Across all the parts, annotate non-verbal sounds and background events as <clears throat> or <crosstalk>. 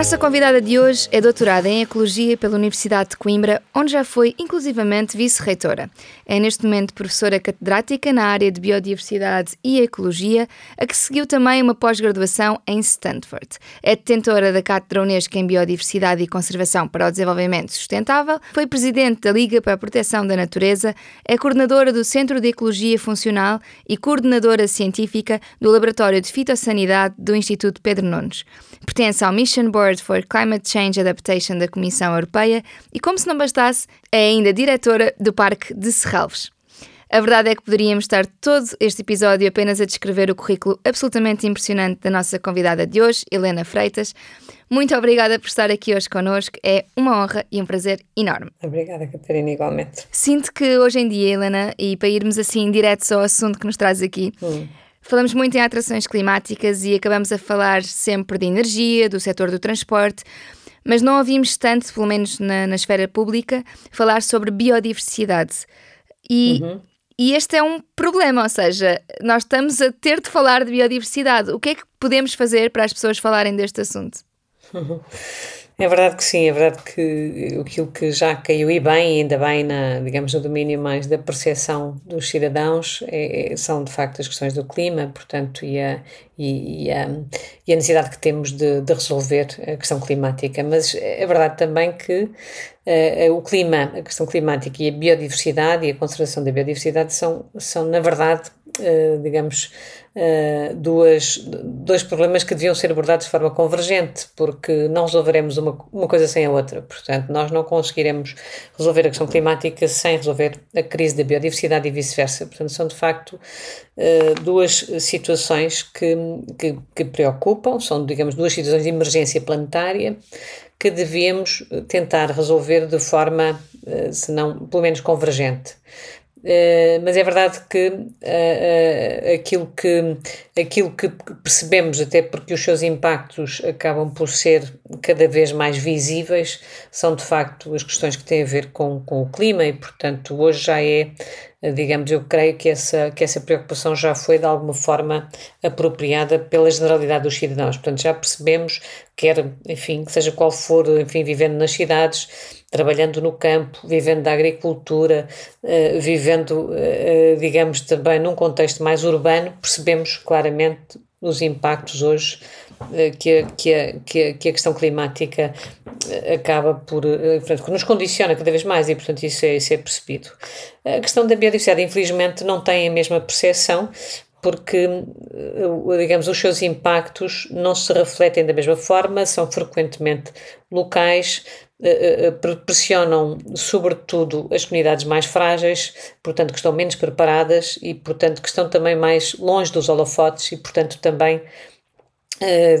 Nossa convidada de hoje é doutorada em Ecologia pela Universidade de Coimbra, onde já foi inclusivamente vice-reitora. É neste momento professora catedrática na área de Biodiversidade e Ecologia, a que seguiu também uma pós-graduação em Stanford. É detentora da Cátedra Unesco em Biodiversidade e Conservação para o Desenvolvimento Sustentável, foi presidente da Liga para a Proteção da Natureza, é coordenadora do Centro de Ecologia Funcional e coordenadora científica do Laboratório de Fitossanidade do Instituto Pedro Nunes. Pertence ao Mission Board Board for Climate Change Adaptation da Comissão Europeia e, como se não bastasse, é ainda diretora do Parque de Serralves. A verdade é que poderíamos estar todo este episódio apenas a descrever o currículo absolutamente impressionante da nossa convidada de hoje, Helena Freitas. Muito obrigada por estar aqui hoje connosco. É uma honra e um prazer enorme. Obrigada, Catarina, igualmente. Sinto que hoje em dia, Helena, e para irmos assim direto ao assunto que nos traz aqui, hum. Falamos muito em alterações climáticas e acabamos a falar sempre de energia, do setor do transporte, mas não ouvimos tanto, pelo menos na, na esfera pública, falar sobre biodiversidade. E, uhum. e este é um problema, ou seja, nós estamos a ter de falar de biodiversidade. O que é que podemos fazer para as pessoas falarem deste assunto? <laughs> É verdade que sim, é verdade que aquilo que já caiu e bem, ainda bem, na, digamos, no domínio mais da percepção dos cidadãos, é, é, são de facto as questões do clima, portanto, e a, e, e a, e a necessidade que temos de, de, resolver a questão climática. Mas é verdade também que uh, o clima, a questão climática e a biodiversidade e a conservação da biodiversidade são, são na verdade, uh, digamos, uh, duas, dois problemas que deviam ser abordados de forma convergente, porque não resolveremos uma, uma coisa sem a outra. Portanto, nós não conseguiremos resolver a questão climática sem resolver a crise da biodiversidade e vice-versa. Portanto, são de facto duas situações que, que, que preocupam, são, digamos, duas situações de emergência planetária que devemos tentar resolver de forma, uh, se não, pelo menos convergente. Uh, mas é verdade que uh, uh, aquilo que aquilo que percebemos, até porque os seus impactos acabam por ser cada vez mais visíveis, são de facto as questões que têm a ver com, com o clima e, portanto, hoje já é, digamos, eu creio que essa, que essa preocupação já foi de alguma forma apropriada pela generalidade dos cidadãos. Portanto, já percebemos, quer, enfim, seja qual for, enfim, vivendo nas cidades, trabalhando no campo, vivendo da agricultura, uh, vivendo, uh, digamos, também num contexto mais urbano, percebemos claramente os impactos hoje uh, que, a, que, que, que a questão climática acaba por, portanto, nos condiciona cada vez mais e, portanto, isso é, isso é percebido. A questão da biodiversidade, infelizmente, não tem a mesma percepção, porque, digamos, os seus impactos não se refletem da mesma forma, são frequentemente locais, eh, eh, pressionam sobretudo as comunidades mais frágeis, portanto que estão menos preparadas e portanto que estão também mais longe dos holofotes e portanto também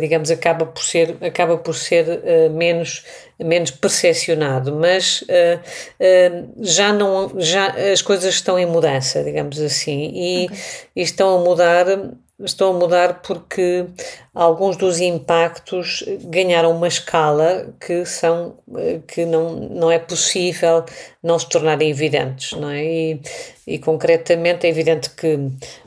digamos acaba por ser acaba por ser menos menos percepcionado mas uh, já não já as coisas estão em mudança digamos assim e, okay. e estão a mudar estão a mudar porque alguns dos impactos ganharam uma escala que são que não, não é possível não se tornarem evidentes, não é? E, e concretamente é evidente que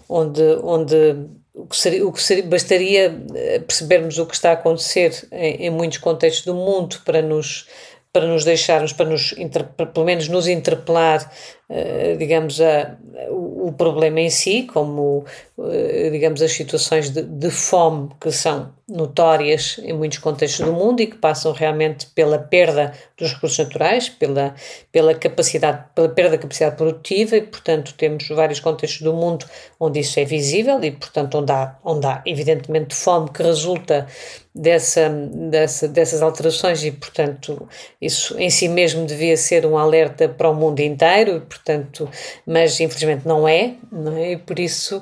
onde, onde o que, seria, o que seria, bastaria eh, percebermos o que está a acontecer em, em muitos contextos do mundo para nos para nos deixarmos, para nos, para, pelo menos nos interpelar eh, digamos, a, o, problema em si, como, uh, digamos, as situações de, de, fome que são notórias em muitos contextos do mundo e que passam realmente pela perda dos recursos naturais, pela, pela capacidade, pela perda da capacidade produtiva e, portanto, temos vários contextos do mundo onde isso é visível e, portanto, onde há, onde há evidentemente fome que resulta dessa, dessa, dessas alterações e, portanto, isso em si mesmo devia ser um alerta para o mundo inteiro, portanto, mas infelizmente não é, não é? E por isso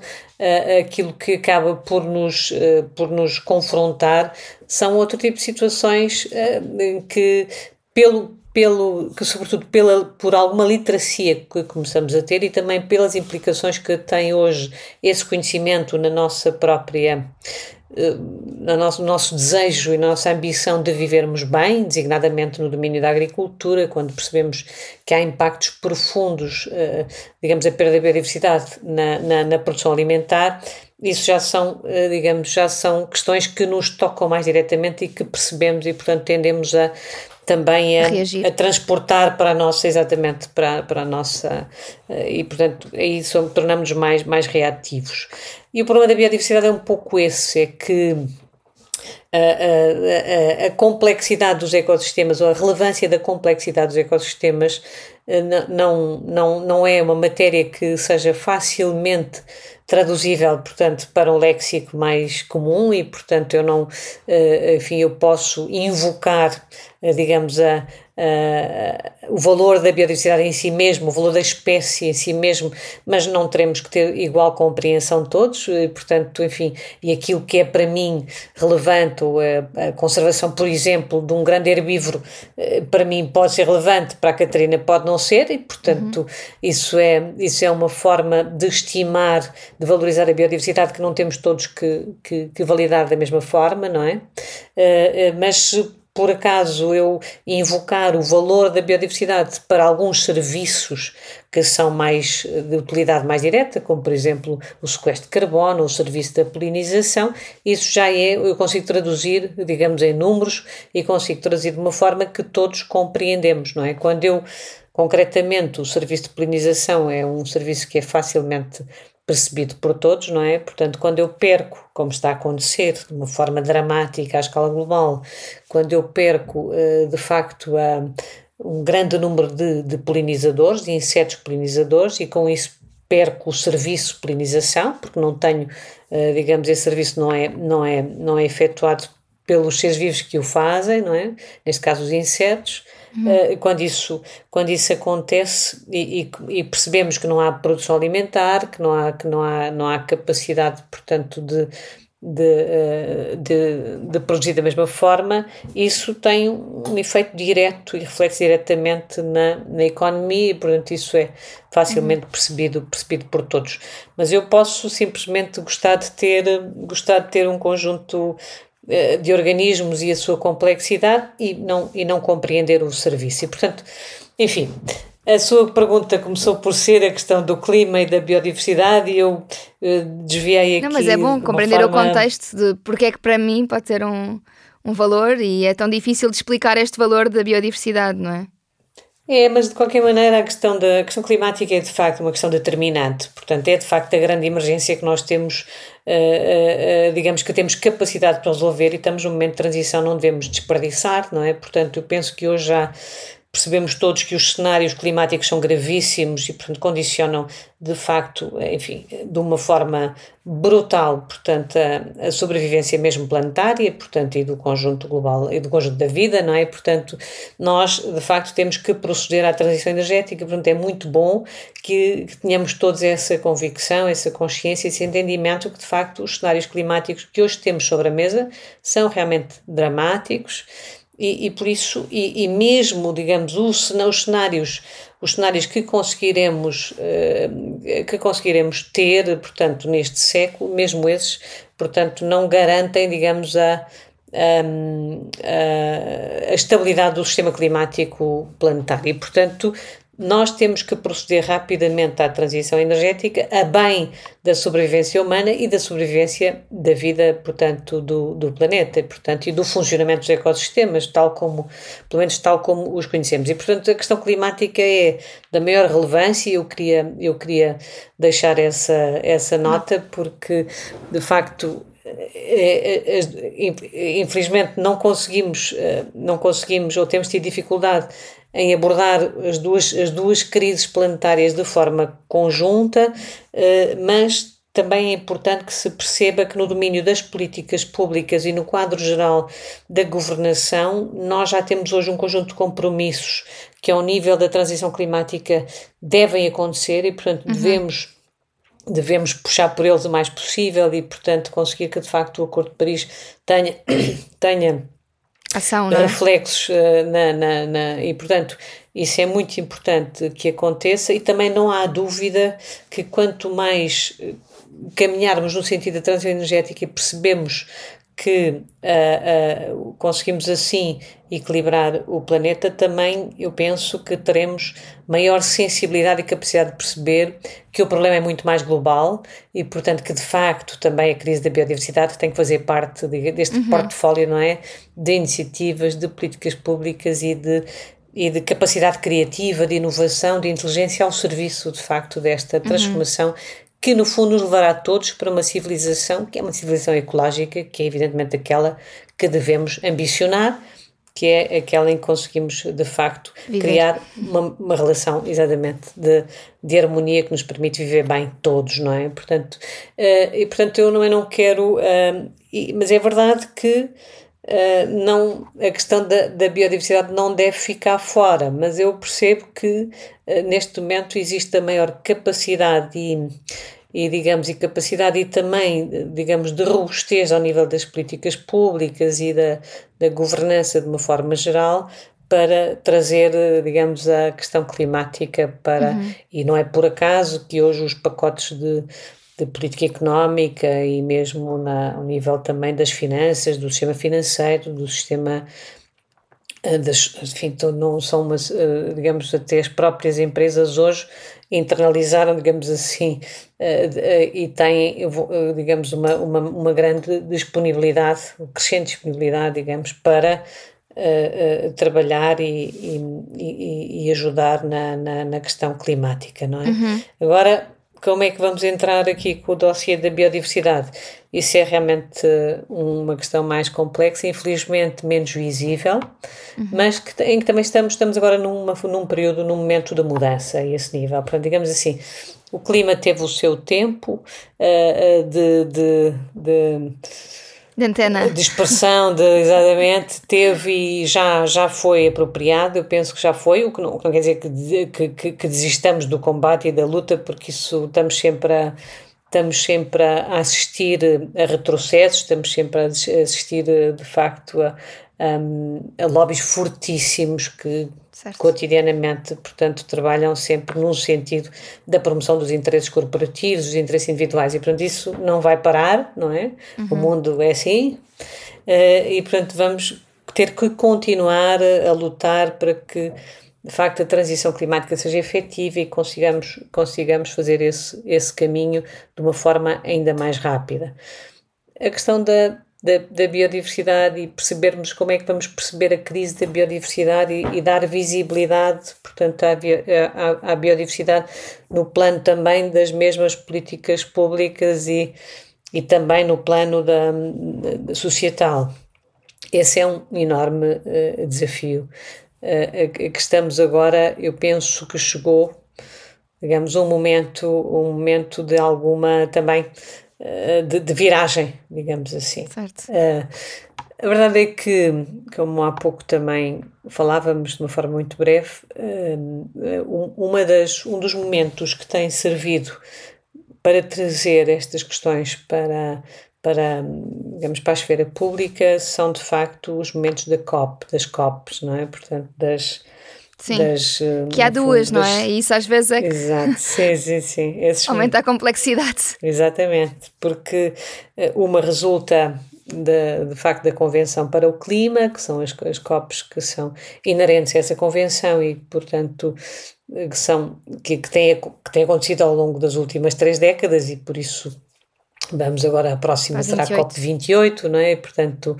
aquilo que acaba por nos, uh, por nos confrontar são outro tipo de situações uh, que, pelo, pelo, que sobretudo pela, por alguma literacia que começamos a ter e também pelas implicações que tem hoje esse conhecimento na nossa própria no nosso, nosso desejo e na nossa ambição de vivermos bem, designadamente no domínio da agricultura, quando percebemos que há impactos profundos, digamos, a perda da biodiversidade na, na, na produção alimentar, isso já são, eh, digamos, já são questões que nos tocam mais diretamente e que percebemos e, portanto, tendemos a também a, a, transportar para a nossa, exatamente, para, para a nossa, eh, e portanto, aí tornamos-nos mais, mais reativos. E o problema da biodiversidade é um pouco esse, é que a, a, a, complexidade dos ecossistemas ou a relevância da complexidade dos ecossistemas eh, não, não, não é uma matéria que seja facilmente traduzível, portanto, para um léxico mais comum e, portanto, eu não, eh, enfim, eu posso invocar, eh, digamos, a, o valor da biodiversidade em si mesmo, o valor da espécie em si mesmo, mas não teremos que ter igual compreensão todos, e, portanto, enfim, e aquilo que é para mim relevante, a, a conservação, por exemplo, de um grande herbívoro, uh, para mim pode ser relevante, para a Catarina pode não ser, e, portanto, uhum. isso, é, isso é uma forma de estimar, de valorizar a biodiversidade que não temos todos que, que, que validar da mesma forma, não é? Uh, mas por acaso eu invocar o valor da biodiversidade para alguns serviços que são mais de utilidade mais direta, como por exemplo o sequestro de carbono, o serviço da polinização, isso já é, eu consigo traduzir, digamos, em números e consigo traduzir de uma forma que todos compreendemos, não é? Quando eu, concretamente, o serviço de polinização é um serviço que é facilmente percebido por todos, não é? Portanto, quando eu perco, como está a acontecer de uma forma dramática à escala global, quando eu perco eh, de facto um grande número de, de polinizadores, de insetos polinizadores, e com isso perco o serviço de polinização, porque não tenho, eh, digamos, esse serviço não é, não é, não é efetuado pelos seres vivos que o fazem, não é? Neste caso, os insetos. Uhum. Uh, quando, isso, quando isso acontece e, e, e, percebemos que não há produção alimentar, que não há, que não há, não há capacidade, portanto, de, de, uh, de, de produzir da mesma forma, isso tem um efeito direto e reflete diretamente na, na economia e, portanto, isso é facilmente uhum. percebido, percebido por todos. Mas eu posso simplesmente gostar de ter, gostar de ter um conjunto eh, de organismos e a sua complexidade e não, e não compreender o serviço. E, portanto, enfim, a sua pergunta começou por ser a questão do clima e da biodiversidade e eu uh, desviei aqui. Não, mas é bom compreender forma... o contexto de porque é que para mim pode ter um, um valor e é tão difícil de explicar este valor da biodiversidade, não é? É, mas de qualquer maneira a questão da a questão climática é de facto uma questão determinante. Portanto, é de facto a grande emergência que nós temos, uh, uh, digamos que temos capacidade para resolver e estamos num momento de transição, não devemos desperdiçar, não é? Portanto, eu penso que hoje já percebemos todos que os cenários climáticos são gravíssimos e, portanto, condicionam de facto, enfim, de uma forma brutal, portanto, a, a, sobrevivência mesmo planetária, portanto, e do conjunto global e do conjunto da vida, não é? Portanto, nós, de facto, temos que proceder à transição energética, portanto, é muito bom que, que tenhamos todos essa convicção, essa consciência, esse entendimento que, de facto, os cenários climáticos que hoje temos sobre a mesa são realmente dramáticos e, e por isso, e, e, mesmo, digamos, os, os cenários os cenários que conseguiremos uh, que conseguiremos ter, portanto, neste século, mesmo esses, portanto, não garantem, digamos, a, a, a estabilidade do sistema climático planetário. E, portanto, nós temos que proceder rapidamente à transição energética a bem da sobrevivência humana e da sobrevivência da vida, portanto, do, do planeta, portanto, e do funcionamento dos ecossistemas, tal como, pelo menos tal como os conhecemos. E, portanto, a questão climática é da maior relevância e eu queria, eu queria deixar essa, essa nota porque, de facto, é, é, é, infelizmente não conseguimos, eh, não conseguimos ou temos tido dificuldade em abordar as duas, as duas crises planetárias de forma conjunta, eh, mas também é importante que se perceba que no domínio das políticas públicas e no quadro geral da governação, nós já temos hoje um conjunto de compromissos que, ao nível da transição climática, devem acontecer e, portanto, uhum. devemos devemos puxar por eles o mais possível e, portanto, conseguir que de facto o Acordo de Paris tenha, <coughs> tenha Ação, é? reflexos uh, na, na, na, e, portanto, isso é muito importante que aconteça e também não há dúvida que quanto mais eh, caminharmos no sentido da transição energética e percebemos que uh, uh, conseguimos assim equilibrar o planeta, também eu penso que teremos maior sensibilidade e capacidade de perceber que o problema é muito mais global e, portanto, que de facto também a crise da biodiversidade tem que fazer parte de, deste uhum. portfólio, não é? De iniciativas, de políticas públicas e de e de capacidade criativa, de inovação, de inteligência ao serviço, de facto, desta uhum. transformação uhum que no fundo nos levará a todos para uma civilização que é uma civilização ecológica, que é evidentemente aquela que devemos ambicionar, que é aquela em que conseguimos de facto viver. criar uma, uma, relação exatamente de, de harmonia que nos permite viver bem todos, não é? Portanto, uh, e portanto eu não, eu não quero, uh, e, mas é verdade que Uh, não, a questão da, da, biodiversidade não deve ficar fora, mas eu percebo que uh, neste momento existe a maior capacidade e, e, digamos, e capacidade e também, digamos, de robustez ao nível das políticas públicas e da, da governança de uma forma geral para trazer, digamos, a questão climática para, uhum. e não é por acaso que hoje os pacotes de, de política económica e mesmo na, ao nível também das finanças, do sistema financeiro, do sistema eh, das, enfim, não são umas, eh, digamos, até as próprias empresas hoje internalizaram, digamos assim, eh, e têm, digamos, uma, uma, uma grande disponibilidade, crescente disponibilidade, digamos, para trabalhar e, e, e ajudar na, na, na, questão climática, não é? Uhum. Agora, como é que vamos entrar aqui com o dossiê da biodiversidade? Isso é realmente uma questão mais complexa, infelizmente menos visível, uhum. mas que, em que também estamos, estamos agora numa, num período, num momento de mudança a esse nível. Portanto, digamos assim, o clima teve o seu tempo uh, de, de, de de antena. De expressão, de, exatamente, teve e já, já foi apropriado, eu penso que já foi, o que não, o que não quer dizer que, que, que, desistamos do combate e da luta, porque isso estamos sempre a, estamos sempre a assistir a retrocessos, estamos sempre a assistir de facto a, a, a lobbies fortíssimos que certo. cotidianamente, portanto, trabalham sempre num sentido da promoção dos interesses corporativos, dos interesses individuais, e portanto isso não vai parar, não é? Uhum. O mundo é assim, uh, e portanto vamos ter que continuar a lutar para que de facto a transição climática seja efetiva e consigamos, consigamos fazer esse, esse caminho de uma forma ainda mais rápida. A questão da da, da, biodiversidade e percebermos como é que vamos perceber a crise da biodiversidade e, e dar visibilidade, portanto, à, à, à, biodiversidade no plano também das mesmas políticas públicas e, e também no plano da, da societal. Esse é um enorme uh, desafio. Uh, a, a que estamos agora, eu penso que chegou, digamos, um momento, um momento de alguma também de, de, viragem, digamos assim. Certo. Uh, a verdade é que, como há pouco também falávamos de uma forma muito breve, uh, uma das, um dos momentos que tem servido para trazer estas questões para, para, digamos, para a esfera pública são de facto os momentos da COP, das COPs, não é? Portanto, das, Sim, das, eh, que há duas, fundo, não é? E isso às vezes é que Exato, sim, <laughs> sim, sim. Esses aumenta a complexidade. Exatamente, porque eh, uma resulta de, de facto da Convenção para o Clima, que são as, as COPs que são inerentes a essa Convenção e, portanto, eh, que, são, que, que, têm, que têm acontecido ao longo das últimas três décadas e por isso vamos agora, a próxima será a COP28, não é? Portanto,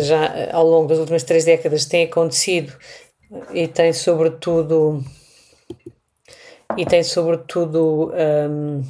já ao longo das últimas três décadas tem acontecido e tem sobretudo e tem sobretudo um,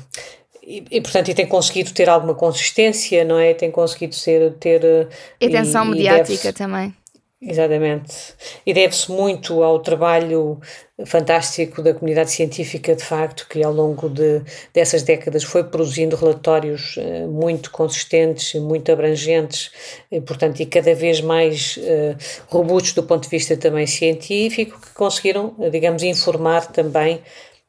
e, e, portanto e tem conseguido ter alguma consistência não é? Tem conseguido ser ter atenção e, mediática e também Exatamente. E deve-se muito ao trabalho fantástico da comunidade científica, de facto, que ao longo de, dessas décadas foi produzindo relatórios uh, muito consistentes muito abrangentes, e, portanto, e cada vez mais uh, robustos do ponto de vista também científico, que conseguiram, digamos, informar também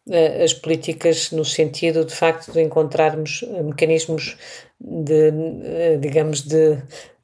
uh, as políticas no sentido, de facto, de encontrarmos mecanismos de, digamos, de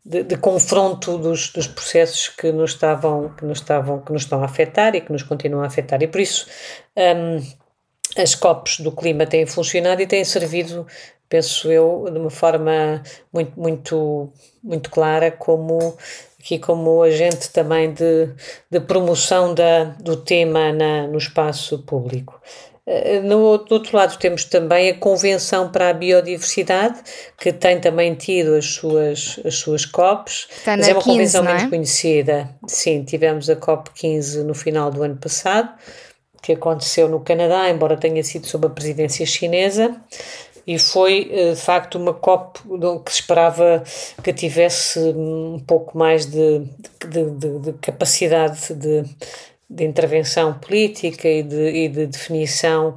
de, de, confronto dos, dos processos que nos estavam que nos estavam que nos estão a afetar e que nos continuam a afetar e por isso um, as COPs do clima têm funcionado e têm servido penso eu, de uma forma muito, muito, muito clara, como aqui como agente também de, de promoção da, do tema na, no espaço público. Eh, no, do outro lado, temos também a Convenção para a Biodiversidade, que tem também tido as suas, as suas COPs, Está mas é uma 15, convenção é? menos conhecida. Sim, tivemos a COP 15 no final do ano passado, que aconteceu no Canadá, embora tenha sido sob a presidência chinesa, e foi eh, de facto uma COP que se esperava que tivesse um pouco mais de, de, de, de capacidade de de intervenção política e de, e de definição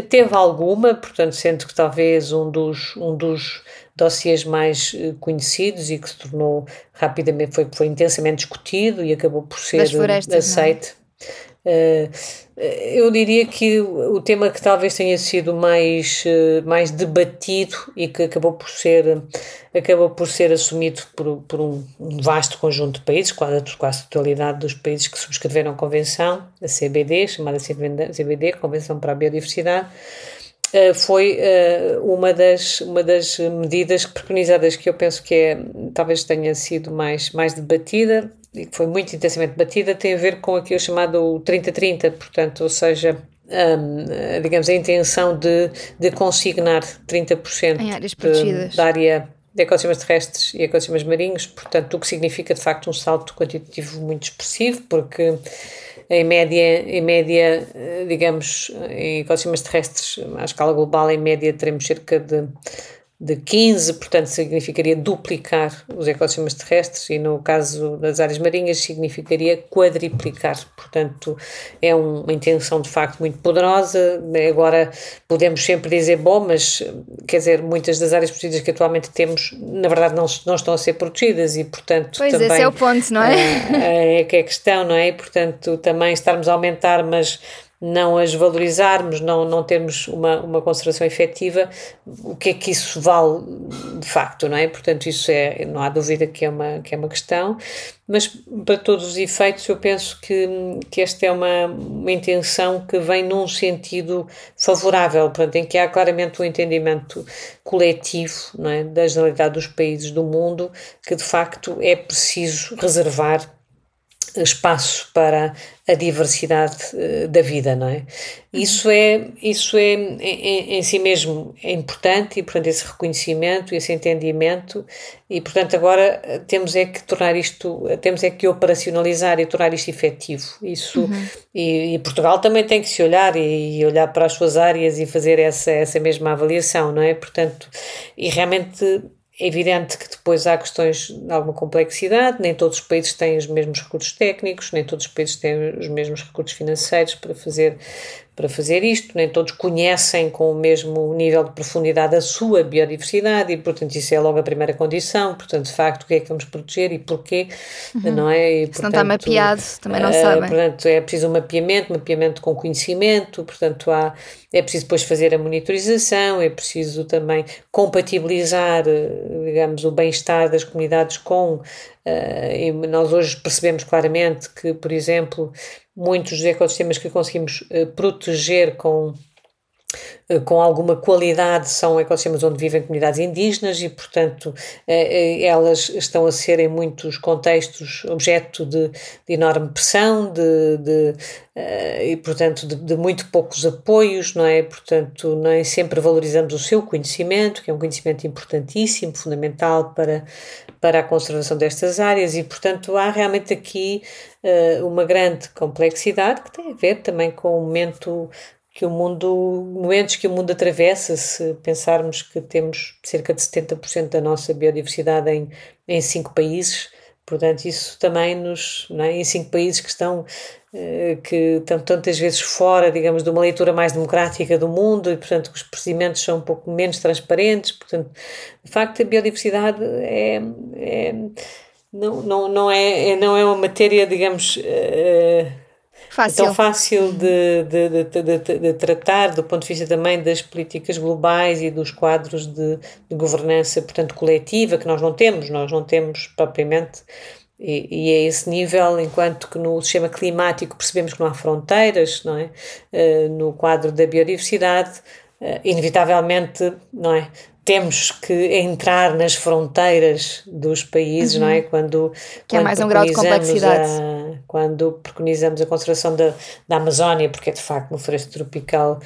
teve alguma, portanto, sendo que talvez um dos, um dos dossiês mais eh, conhecidos e que se tornou rapidamente, foi, foi intensamente discutido e acabou por ser é? aceito. Uh, eu diria que o tema que talvez tenha sido mais, uh, mais debatido e que acabou por ser, acabou por ser assumido por, por um, vasto conjunto de países, quase, quase a totalidade dos países que subscreveram a convenção, a CBD, chamada CBD, Convenção para a Biodiversidade, uh, foi uma, das, uma das medidas preconizadas que eu penso que é, talvez tenha sido mais, mais debatida, e que foi muito intensamente batida, tem a ver com aquilo chamado 30-30, portanto, ou seja, um, digamos, a intenção de, de consignar 30% em áreas protegidas. da área de ecossistemas terrestres e ecossistemas marinhos, portanto, o que significa de facto um salto quantitativo muito expressivo, porque em média, em média, digamos, em ecossistemas terrestres, à escala global, em média, teremos cerca de de 15, portanto significaria duplicar os ecossistemas terrestres e no caso das áreas marinhas significaria quadriplicar, portanto é uma intenção de facto muito poderosa, agora podemos sempre dizer, bom, mas quer dizer, muitas das áreas protegidas que atualmente temos na verdade não, não estão a ser protegidas e portanto pois também... esse é o ponto, não é? É, é que é a questão, não é? E portanto também estarmos a aumentar, mas não as valorizarmos, não, não termos uma, uma conservação efetiva, o que é que isso vale de facto, não é? Portanto, isso é, não há dúvida que é uma, que é uma questão, mas para todos os efeitos eu penso que, que esta é uma, uma intenção que vem num sentido favorável, portanto, em que há claramente um entendimento coletivo não é? da generalidade dos países do mundo que de facto é preciso reservar espaço para a diversidade uh, da vida, não é? Isso é, isso é em, em, si mesmo é importante e, portanto, esse reconhecimento, esse entendimento e, portanto, agora eh, temos é que tornar isto, temos é que operacionalizar e tornar isto efetivo. Isso, uhum. e, e, Portugal também tem que se olhar e, e, olhar para as suas áreas e fazer essa, essa mesma avaliação, não é? Portanto, e realmente é evidente que depois há questões de alguma complexidade, nem todos os países têm os mesmos recursos técnicos, nem todos os países têm os mesmos recursos financeiros para fazer para fazer isto, nem todos conhecem com o mesmo nível de profundidade a sua biodiversidade e, portanto, isso é logo a primeira condição. Portanto, de facto, o que é que vamos proteger e porquê, uhum. não é? E, portanto, Se não está mapeado, também não uh, sabem. Portanto, é preciso um mapeamento, mapeamento com conhecimento, portanto, há, é preciso depois fazer a monitorização, é preciso também compatibilizar, eh, digamos, o bem-estar das comunidades com Uh, e nós hoje percebemos claramente que, por exemplo, muitos dos ecossistemas que conseguimos uh, proteger com eh, com alguma qualidade são ecossistemas onde vivem comunidades indígenas e, portanto, elas estão a ser em muitos contextos objeto de, de enorme pressão de, de e, portanto, de, de, muito poucos apoios, não é? Portanto, nem sempre valorizamos o seu conhecimento, que é um conhecimento importantíssimo, fundamental para, para a conservação destas áreas e, portanto, há realmente aqui uma grande complexidade que tem a ver também com o momento que o mundo, momentos que o mundo atravessa, se pensarmos que temos cerca de 70% da nossa biodiversidade em, em cinco países, portanto isso também nos, é? em cinco países que estão eh, que estão tantas vezes fora, digamos, de uma leitura mais democrática do mundo e, portanto, os procedimentos são um pouco menos transparentes. Portanto, de facto, a biodiversidade é, é não, não, não, é, é, não é uma matéria, digamos, uh, fácil. tão fácil de, de, de, de, tratar do ponto de vista também das políticas globais e dos quadros de, governança, portanto, coletiva, que nós não temos. Nós não temos propriamente e, e a esse nível, enquanto que no sistema climático percebemos que não há fronteiras, não é? Uh, no quadro da biodiversidade, uh, inevitavelmente, não é? Temos que entrar nas fronteiras dos países, uhum. não é? Uhum. Quando, que é é mais um grau de complexidade. A, quando preconizamos a conservação da, da Amazónia, porque é de facto uma floresta tropical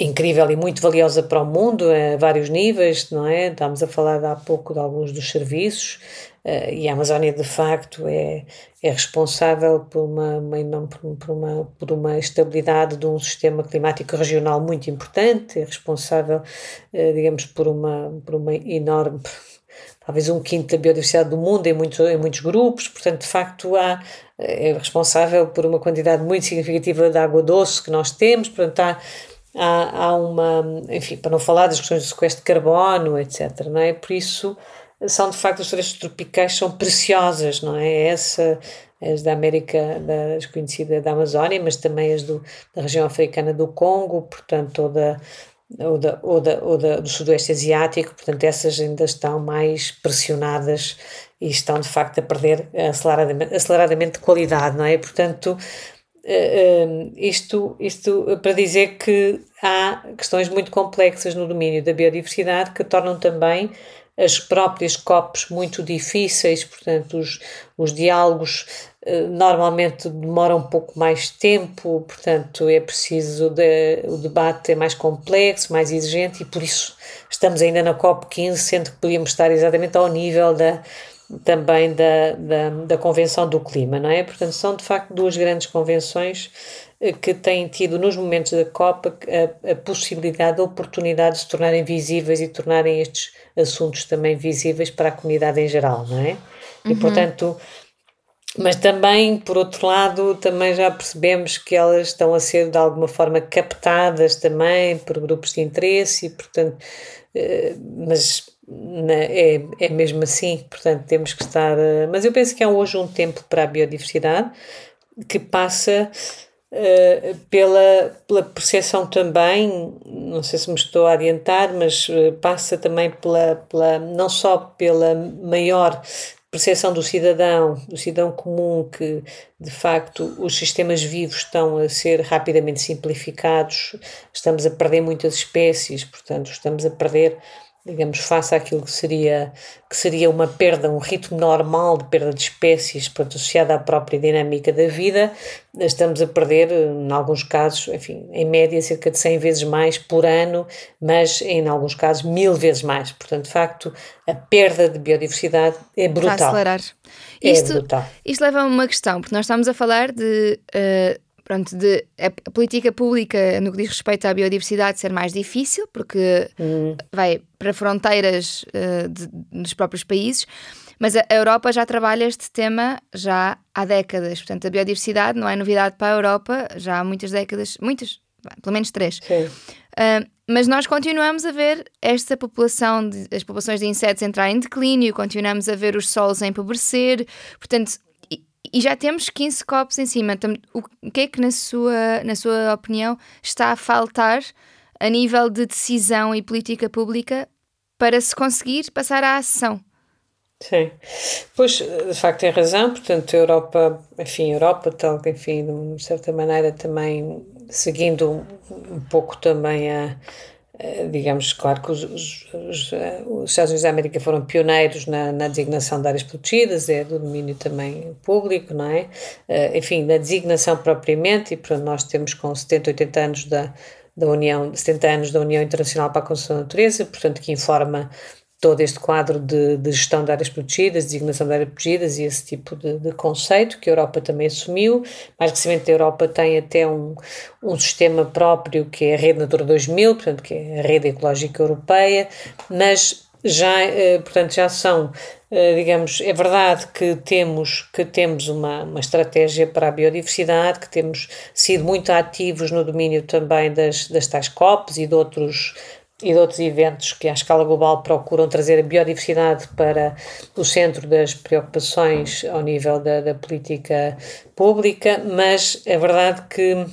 incrível e muito valiosa para o mundo a vários níveis, não é? Estamos a falar há pouco de alguns dos serviços uh, e a Amazónia de facto é, é responsável por uma, uma, por, uma, por uma estabilidade de um sistema climático regional muito importante, é responsável, uh, digamos, por uma, por uma enorme talvez um quinto da biodiversidade do mundo em muitos, em muitos grupos, portanto, de facto, há, é responsável por uma quantidade muito significativa de água doce que nós temos, portanto, há há, há uma, enfim, para não falar das questões do sequestro de carbono, etc. Não é? Por isso, são de facto as florestas tropicais são preciosas, não é? Essa, as da América, das conhecidas da Amazónia, mas também as do, da região africana do Congo, portanto, ou, da, ou, da, ou, da, ou da, do Sudoeste Asiático, portanto, essas ainda estão mais pressionadas e estão de facto a perder aceleradamente, aceleradamente de qualidade, não é? Portanto, isto, isto para dizer que há questões muito complexas no domínio da biodiversidade que tornam também as próprias COPs muito difíceis, portanto, os, os diálogos uh, normalmente demoram um pouco mais tempo, portanto, é preciso, de, o debate é mais complexo, mais exigente e por isso estamos ainda na COP 15, sendo que podíamos estar exatamente ao nível da também da, da, da Convenção do Clima, não é? Portanto, são de facto duas grandes convenções eh, que têm tido nos momentos da COP a, a, possibilidade, a oportunidade de se tornarem visíveis e tornarem estes assuntos também visíveis para a comunidade em geral, não é? E uhum. portanto, mas também, por outro lado, também já percebemos que elas estão a ser de alguma forma captadas também por grupos de interesse e, portanto, eh, mas é, é mesmo assim, portanto temos que estar. Eh, mas eu penso que há hoje um tempo para a biodiversidade que passa uh, pela, pela percepção também, não sei se me estou a adiantar, mas uh, passa também pela, pela, não só pela maior percepção do cidadão, do cidadão comum, que de facto os sistemas vivos estão a ser rapidamente simplificados, estamos a perder muitas espécies, portanto, estamos a perder digamos, face àquilo que seria, que seria uma perda, um ritmo normal de perda de espécies, portanto, associada à própria dinâmica da vida, estamos a perder, em alguns casos, enfim, em média, cerca de 100 vezes mais por ano, mas em alguns casos mil vezes mais. Portanto, de facto, a perda de biodiversidade é brutal. Está a acelerar. É isto, brutal. Isto leva a uma questão, porque nós estamos a falar de. Uh pronto, de a política pública no que diz respeito à biodiversidade ser mais difícil, porque hum. vai para fronteiras uh, de, dos próprios países, mas a Europa já trabalha este tema já há décadas. Portanto, a biodiversidade não é novidade para a Europa já há muitas décadas, muitas, pelo menos três. Uh, mas nós continuamos a ver esta população, de, as populações de insetos entrar em declínio, continuamos a ver os solos a empobrecer, portanto, e já temos 15 copos em cima. O que é que, na sua, na sua opinião, está a faltar a nível de decisão e política pública para se conseguir passar à ação? Sim, pois de facto tem razão, portanto a Europa, enfim, a Europa tal, enfim, de certa maneira também seguindo um pouco também a, digamos, claro que os, os, os, eh, os, Estados Unidos da América foram pioneiros na, na, designação de áreas protegidas, é do domínio também público, não é? Uh, enfim, na designação propriamente, e para nós temos com 70, 80 anos da, da União, 70 anos da União Internacional para a Conservação da Natureza, portanto, que informa todo este quadro de, de, gestão de áreas protegidas, designação de áreas protegidas e esse tipo de, de, conceito que a Europa também assumiu. Mais recentemente a Europa tem até um, um sistema próprio que é a Rede Natura 2000, portanto que é a Rede Ecológica Europeia, mas já, eh, portanto, já são, eh, digamos, é verdade que temos, que temos uma, uma estratégia para a biodiversidade, que temos sido muito ativos no domínio também das, das tais COPs e de outros e de outros eventos que à escala global procuram trazer a biodiversidade para o centro das preocupações ao nível da, da política pública, mas é verdade que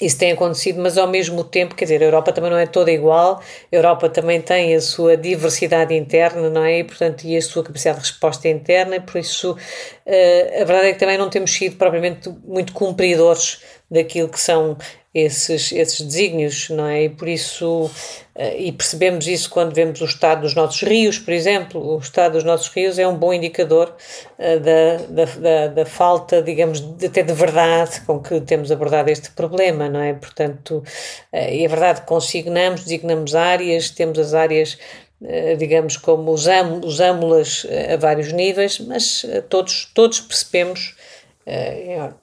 isso tem acontecido, mas ao mesmo tempo, quer dizer, a Europa também não é toda igual, a Europa também tem a sua diversidade interna, não é? E, portanto, e a sua capacidade de resposta interna, por isso uh, a verdade é que também não temos sido propriamente muito cumpridores daquilo que são esses, esses desígnios, não é? E por isso, eh, e percebemos isso quando vemos o estado dos nossos rios, por exemplo, o estado dos nossos rios é um bom indicador uh, da, da, da, falta, digamos, de, até de verdade com que temos abordado este problema, não é? Portanto, uh, e é verdade que consignamos, designamos áreas, temos as áreas digamos, como usamos-las a vários níveis, mas todos, todos percebemos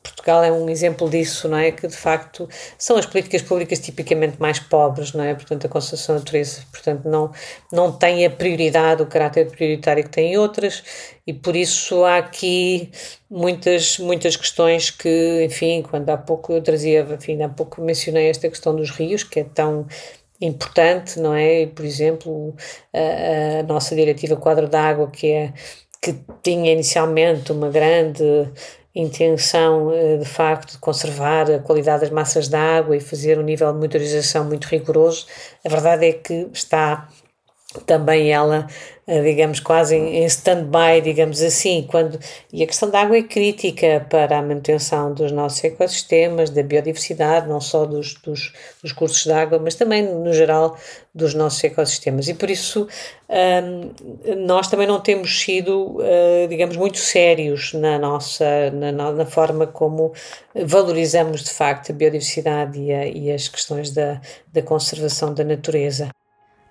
Portugal é um exemplo disso, não é? Que de facto são as políticas públicas tipicamente mais pobres, não é? Portanto, a conservação da natureza, portanto, não, não tem a prioridade, o caráter prioritário que têm outras, e por isso há aqui muitas, muitas questões que, enfim, quando há pouco eu trazia, enfim, há pouco mencionei esta questão dos rios, que é tão importante, não é? Por exemplo, a, a nossa diretiva quadro da água, que é que tinha inicialmente uma grande intenção eh, de facto de conservar a qualidade das massas de água e fazer um nível de monitorização muito rigoroso, a verdade é que está também ela, eh, digamos, quase em stand-by, digamos assim, quando, e a questão da água é crítica para a manutenção dos nossos ecossistemas, da biodiversidade, não só dos, dos, dos cursos de água, mas também, no geral, dos nossos ecossistemas. E por isso um, nós também não temos sido, uh, digamos, muito sérios na nossa, na, na, forma como valorizamos, de facto, a biodiversidade e, a, e as questões da, da conservação da natureza.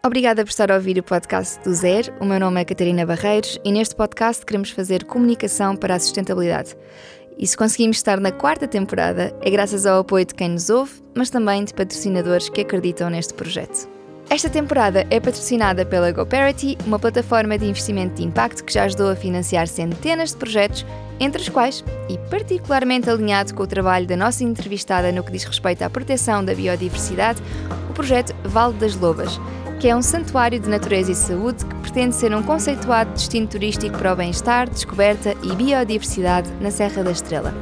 Obrigada por estar a ouvir o podcast do Zero. O meu nome é Catarina Barreiros e neste podcast queremos fazer comunicação para a sustentabilidade. E se conseguimos estar na quarta temporada é graças ao apoio de quem nos ouve, mas também de patrocinadores que acreditam neste projeto. Esta temporada é patrocinada pela GoParity, uma plataforma de investimento de impacto que já ajudou a financiar centenas de projetos, entre os quais, e particularmente alinhado com o trabalho da nossa entrevistada no que diz respeito à proteção da biodiversidade, o projeto Vale das Lobas que é um santuário de natureza e saúde que pretende ser um conceituado destino turístico para o bem-estar, descoberta e biodiversidade na Serra da Estrela.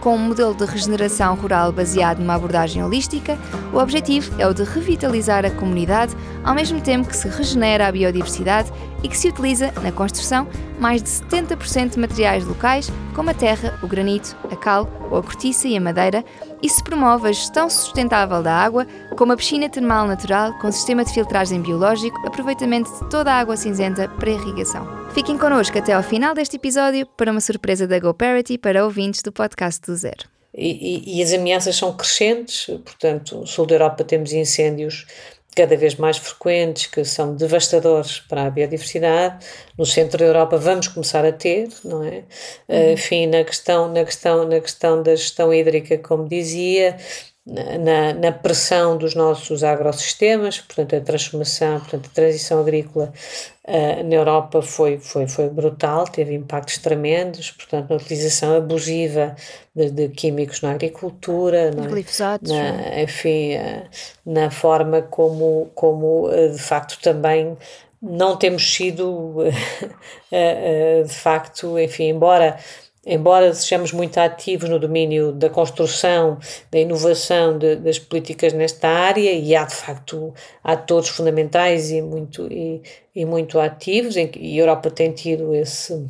Com um modelo de regeneração rural baseado numa abordagem holística, o objetivo é o de revitalizar a comunidade, ao mesmo tempo que se regenera a biodiversidade e que se utiliza, na construção, mais de 70% de materiais locais, como a terra, o granito, a cal ou a cortiça e a madeira, e se promove a gestão sustentável da água, como a piscina termal natural com sistema de filtragem biológico, aproveitamento de toda a água cinzenta para irrigação. Fiquem connosco até ao final deste episódio para uma surpresa da GoParity para ouvintes do podcast do Zero. E, e, e, as ameaças são crescentes, portanto, no sul da Europa temos incêndios cada vez mais frequentes, que são devastadores para a biodiversidade. No centro da Europa vamos começar a ter, não é? Uhum. Enfim, na questão, na, questão, na questão da gestão hídrica, como dizia, na, na pressão dos nossos agrossistemas, portanto, a transformação, portanto, a transição agrícola uh, na Europa foi, foi, foi brutal, teve impactos tremendos, portanto, na utilização abusiva de, de químicos na agricultura, na, na, enfim, uh, na forma como, como uh, de facto também não temos sido, <laughs> de facto, enfim, embora embora sejamos muito ativos no domínio da construção, da inovação de, das políticas nesta área, e há de facto atores fundamentais e muito, e, e muito ativos, em, e a Europa tem tido esse,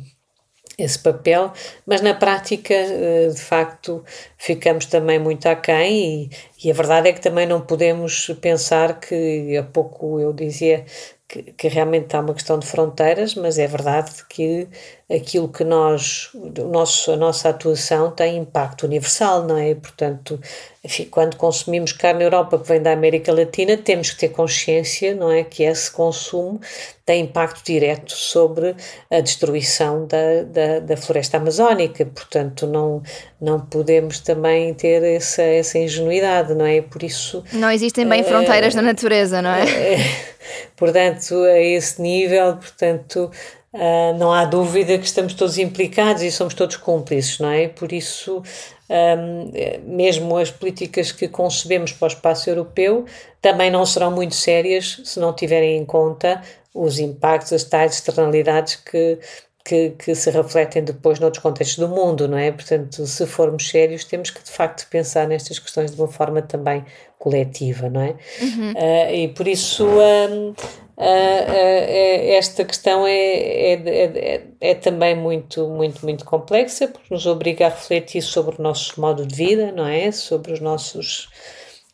esse papel, mas na prática, eh, de facto, ficamos também muito aquém, e, e a verdade é que também não podemos pensar que, há pouco eu dizia que, que realmente há uma questão de fronteiras, mas é verdade que aquilo que nós, o nosso, a nossa atuação tem impacto universal, não é? Portanto, enfim, quando consumimos carne na Europa que vem da América Latina, temos que ter consciência, não é? Que esse consumo tem impacto direto sobre a destruição da, da, da floresta amazónica, portanto, não, não podemos também ter essa, essa ingenuidade, não é? Por isso. Não existem bem é, fronteiras na natureza, não é? é <laughs> portanto, a esse nível, portanto, Uh, não há dúvida que estamos todos implicados e somos todos cúmplices, não é? Por isso, um, mesmo as políticas que concebemos para o espaço europeu também não serão muito sérias se não tiverem em conta os impactos, as tais externalidades que, que, que se refletem depois noutros contextos do mundo, não é? Portanto, se formos sérios, temos que de facto pensar nestas questões de uma forma também coletiva, não é? Uhum. Uh, e por isso um, uh, uh, esta questão é, é, é, é, também muito, muito, muito complexa, porque nos obriga a refletir sobre o nosso modo de vida, não é? Sobre os nossos,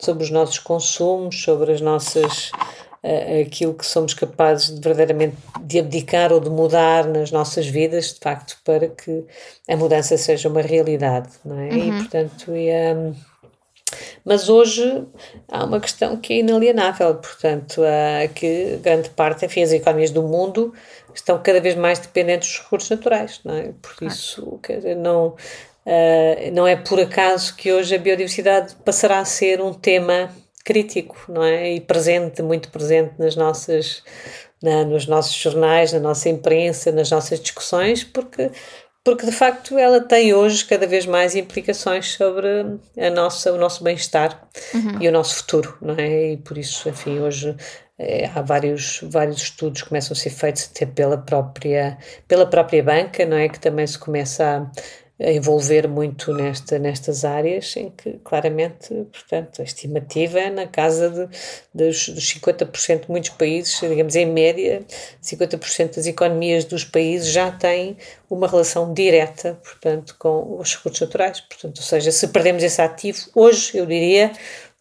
sobre os nossos consumos, sobre as nossas aquilo que somos capazes de verdadeiramente de abdicar ou de mudar nas nossas vidas, de facto, para que a mudança seja uma realidade, não é? Uhum. E, portanto, e, um, mas hoje há uma questão que é inalienável, portanto, uh, que grande parte, enfim, as economias do mundo estão cada vez mais dependentes dos recursos naturais, não é? Por isso, quer dizer, não, uh, não é por acaso que hoje a biodiversidade passará a ser um tema crítico, não é? E presente, muito presente nas nossas, na, nos nossos jornais, na nossa imprensa, nas nossas discussões, porque porque de facto ela tem hoje cada vez mais implicações sobre a nossa, o nosso bem-estar uhum. e o nosso futuro, não é? E por isso, enfim, hoje é, há vários, vários estudos que começam a ser feitos até pela própria, pela própria banca, não é? Que também se começa a a envolver muito nesta, nestas áreas em que claramente, portanto, a estimativa é na casa de, dos, dos 50% de muitos países, digamos em média, 50% das economias dos países já têm uma relação direta, portanto, com os recursos naturais. Portanto, ou seja, se perdemos esse ativo, hoje eu diria,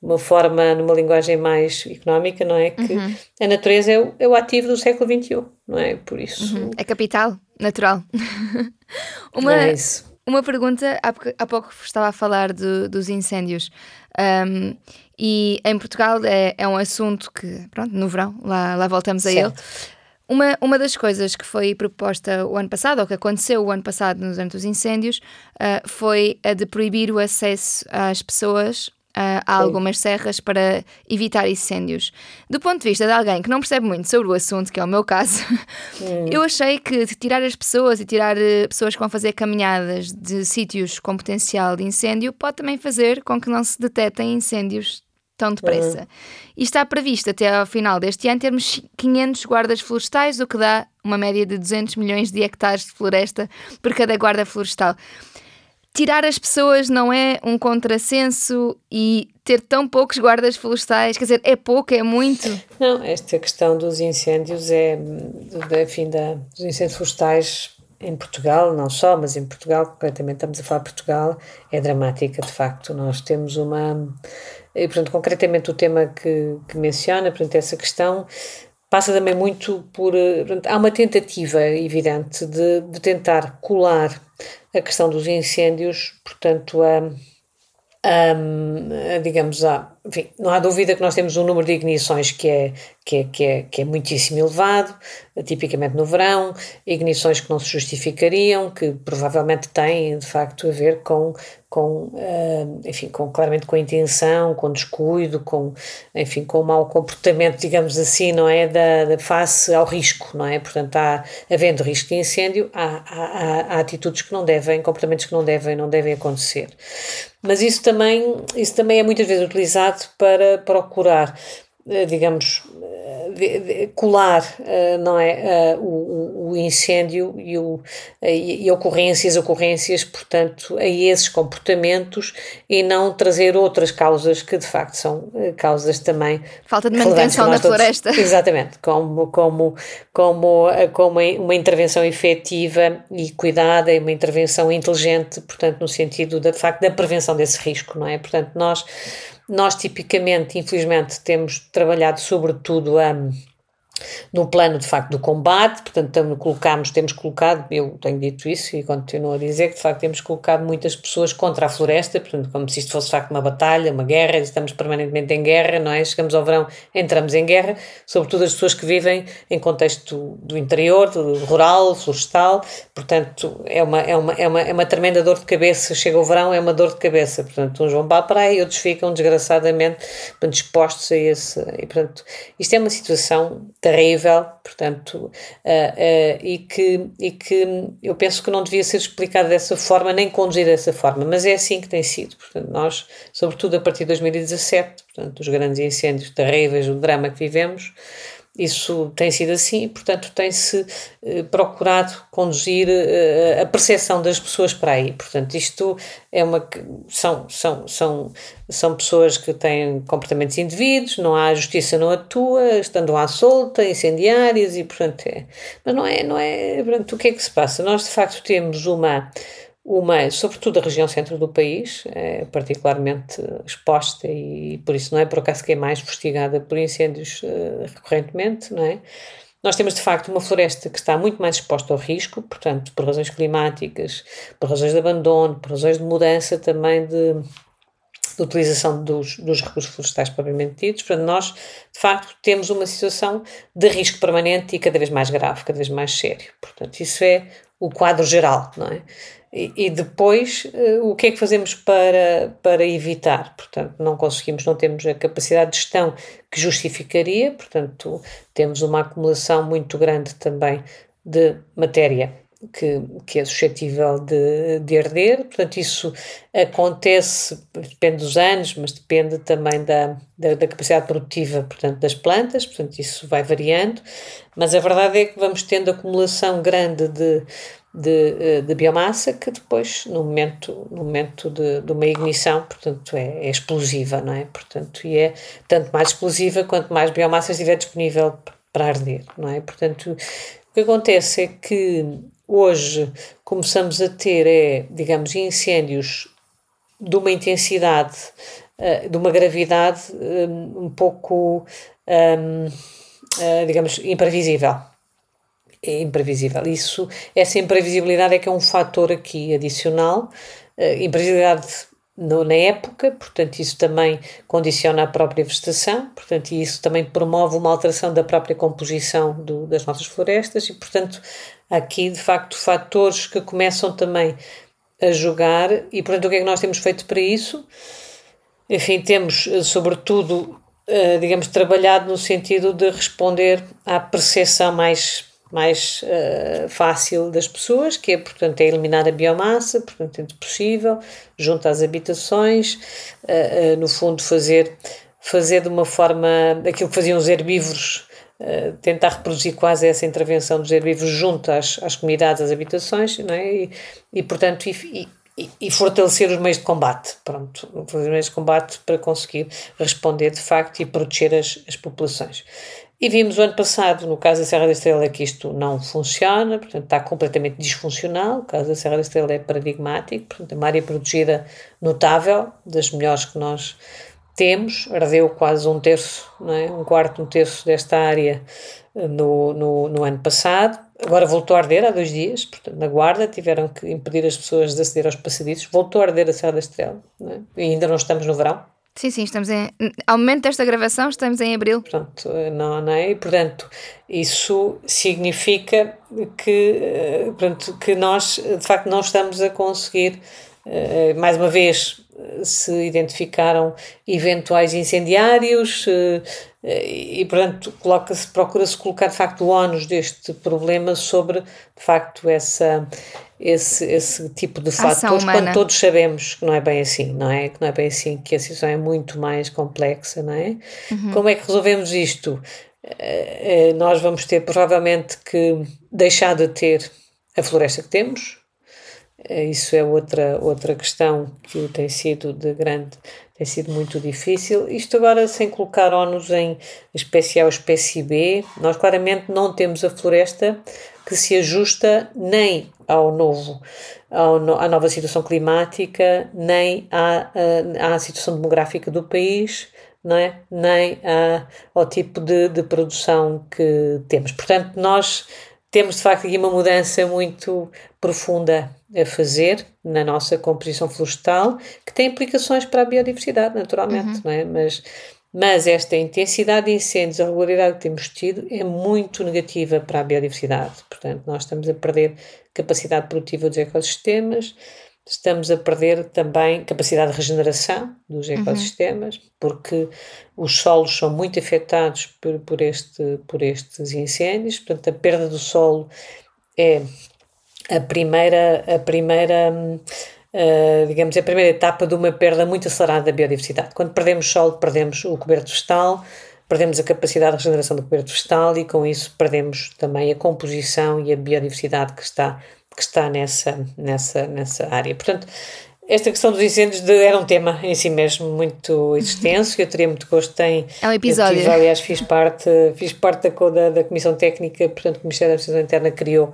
uma forma, numa linguagem mais económica, não é? Que uhum. a natureza é o, é o ativo do século XXI, não é? Por isso. Uhum. É capital, natural. <laughs> uma, é isso uma pergunta, há, pouco estava a falar de, dos incêndios. Um, e em Portugal é, é um assunto que, pronto, no verão, lá, lá voltamos a certo. ele. Uma, uma das coisas que foi proposta o ano passado, ou que aconteceu o ano passado durante os incêndios, uh, foi a de proibir o acesso às pessoas uh, a algumas serras para evitar incêndios. Do ponto de vista de alguém que não percebe muito sobre o assunto, que é o meu caso, eu achei que tirar as pessoas e tirar uh, pessoas que vão fazer caminhadas de sítios com potencial de incêndio pode também fazer com que não se detetem incêndios tão depressa. Uhum. E está previsto até ao final deste ano termos 500 guardas florestais, o que dá uma média de 200 milhões de hectares de floresta por cada guarda florestal tirar as pessoas não é um contrassenso e ter tão poucos guardas florestais, quer dizer, é pouco, é muito? Não, esta questão dos incêndios é, enfim, da, dos incêndios florestais em Portugal, não só, mas em Portugal, concretamente estamos a falar de Portugal, é dramática, de facto. Nós temos uma. E, portanto, concretamente o tema que, que menciona, portanto, essa questão passa também muito por. Portanto, há uma tentativa evidente de, de tentar colar a questão dos incêndios, portanto, a, a, a digamos, a, enfim, não há dúvida que nós temos um número de ignições que é, que é, que é, que é muitíssimo elevado, tipicamente no verão, ignições que não se justificariam, que provavelmente têm de facto a ver com, com uh, enfim, com, claramente com intenção, com descuido, com, enfim, com o mau comportamento, digamos assim, não é, da, da face ao risco, não é? Portanto, há, havendo risco de incêndio, há, há, há atitudes que não devem, comportamentos que não devem, não devem acontecer. Mas isso também, isso também é muitas vezes utilizado para procurar eh, digamos, eh, colar, eh, não é, o, o incêndio e, o, e ocorrências, ocorrências, portanto, a esses comportamentos e não trazer outras causas que de facto são causas também falta de manutenção da floresta. <laughs> Exatamente, como, como, como, como uma intervenção efetiva e cuidada uma intervenção inteligente, portanto, no sentido de, de facto da prevenção desse risco, não é? Portanto, nós nós, tipicamente, infelizmente, temos trabalhado sobretudo a. No plano de facto do combate, portanto colocamos, temos colocado, eu tenho dito isso e continuo a dizer que de facto temos colocado muitas pessoas contra a floresta, portanto como se isto fosse de facto uma batalha, uma guerra, estamos permanentemente em guerra, não é? Chegamos ao verão, entramos em guerra, sobretudo as pessoas que vivem em contexto do interior, do rural, florestal, portanto é uma, é uma, é uma, é uma tremenda dor de cabeça, chega o verão, é uma dor de cabeça, portanto uns vão para a praia e outros ficam desgraçadamente dispostos a esse, e portanto isto é uma situação terrível, portanto, uh, uh, e, que, e que eu penso que não devia ser explicado dessa forma, nem conduzido dessa forma, mas é assim que tem sido. Portanto, nós, sobretudo a partir de 2017, portanto, os grandes incêndios terríveis, o drama que vivemos, isso tem sido assim, portanto, tem-se eh, procurado conduzir eh, a percepção das pessoas para aí. Portanto, isto é uma. São, são, são, são pessoas que têm comportamentos indevidos, não há justiça, não atua, estando à solta, incendiárias e, portanto, é. Mas não é. Não é portanto, o que é que se passa? Nós, de facto, temos uma uma, sobretudo a região centro do país, é particularmente exposta e por isso não é por acaso que é mais fustigada por incêndios uh, recorrentemente, não é? Nós temos de facto uma floresta que está muito mais exposta ao risco, portanto, por razões climáticas, por razões de abandono, por razões de mudança também de, de utilização dos, dos recursos florestais propriamente ditos. Portanto, nós, de facto, temos uma situação de risco permanente e cada vez mais grave, cada vez mais sério. Portanto, isso é o quadro geral, não é? E, depois, uh, o que é que fazemos para, para evitar? Portanto, não conseguimos, não temos a capacidade de gestão que justificaria, portanto, temos uma acumulação muito grande também de matéria que, que é suscetível de, de arder, portanto, isso acontece, depende dos anos, mas depende também da, da, da, capacidade produtiva, portanto, das plantas, portanto, isso vai variando, mas a verdade é que vamos tendo acumulação grande de de, eh, de biomassa que depois, no momento, no momento de, de uma ignição, portanto, é, é, explosiva, não é? Portanto, e é tanto mais explosiva quanto mais biomassa estiver disponível para arder, não é? Portanto, o que acontece é que hoje começamos a ter, é, digamos, incêndios de uma intensidade, eh, de uma gravidade eh, um pouco, um, digamos, imprevisível é imprevisível. Isso, essa imprevisibilidade é que é um fator aqui adicional. Uh, imprevisibilidade no, na época, portanto, isso também condiciona a própria vegetação, portanto, isso também promove uma alteração da própria composição do, das nossas florestas e, portanto, aqui de facto fatores que começam também a jogar e, portanto, o que é que nós temos feito para isso? Enfim, temos, eh, sobretudo, uh, digamos, trabalhado no sentido de responder à percepção mais mais uh, fácil das pessoas, que é, portanto, é eliminar a biomassa, portanto, dentro possível, junto às habitações, uh, uh, no fundo fazer, fazer de uma forma aquilo que faziam os herbívoros, tentar reproduzir quase essa intervenção dos herbívoros junto às, às comunidades, às habitações, não é? e, e portanto, e, e, e, fortalecer os meios de combate, pronto, os meios de combate para conseguir responder de facto e proteger as, as populações. E vimos o ano passado, no caso da Serra da Estrela, que isto não funciona, portanto está completamente disfuncional. O caso da Serra da Estrela é paradigmático, portanto é uma área protegida notável, das melhores que nós temos. Ardeu quase um terço, é? um quarto, um terço desta área eh, no, no, no ano passado. Agora voltou a arder há dois dias, portanto, na Guarda, tiveram que impedir as pessoas de aceder aos passadiços. Voltou a arder a Serra da Estrela, é? e ainda não estamos no verão. Sim, sim, estamos em. Ao momento desta gravação, estamos em abril. Pronto, não, não é? E, portanto, isso significa que, eh, pronto, que nós, de facto, não estamos a conseguir, eh, mais uma vez, se identificaram eventuais incendiários eh, e, portanto, coloca-se, procura-se colocar, de facto, o ónus deste problema sobre, de facto, essa esse, esse tipo de fatores quando todos sabemos que não é bem assim, não é? Que não é bem assim, que a situação é muito mais complexa, não é? Uhum. Como é que resolvemos isto? Uh, nós vamos ter provavelmente que deixar de ter a floresta que temos. Uh, isso é outra, outra questão que tem sido de grande, tem sido muito difícil. Isto agora sem colocar ónus em espécie A ou espécie B, nós claramente não temos a floresta que se ajusta nem ao novo, ao, à nova situação climática, nem à, à situação demográfica do país, não é? nem à, ao tipo de, de produção que temos. Portanto, nós temos de facto aqui uma mudança muito profunda a fazer na nossa composição florestal, que tem implicações para a biodiversidade, naturalmente, uhum. não é? Mas mas esta intensidade de incêndios, a regularidade que temos tido, é muito negativa para a biodiversidade. Portanto, nós estamos a perder capacidade produtiva dos ecossistemas, estamos a perder também capacidade de regeneração dos uhum. ecossistemas, uhum. porque os solos são muito afetados por, por, este, por estes incêndios. Portanto, a perda do solo é a primeira. A primeira uh, digamos, é a primeira etapa de uma perda muito acelerada da biodiversidade. Quando perdemos solo, perdemos o coberto vegetal, perdemos a capacidade de regeneração do coberto vegetal e com isso perdemos também a composição e a biodiversidade que está, que está nessa, nessa, nessa área. Portanto, esta questão dos incêndios de, era um tema em si mesmo muito extenso, eu teria muito gosto em... É um episódio. Tive, aliás, fiz parte, fiz parte da, da, da Comissão Técnica, portanto, que o Ministério da Administração Interna criou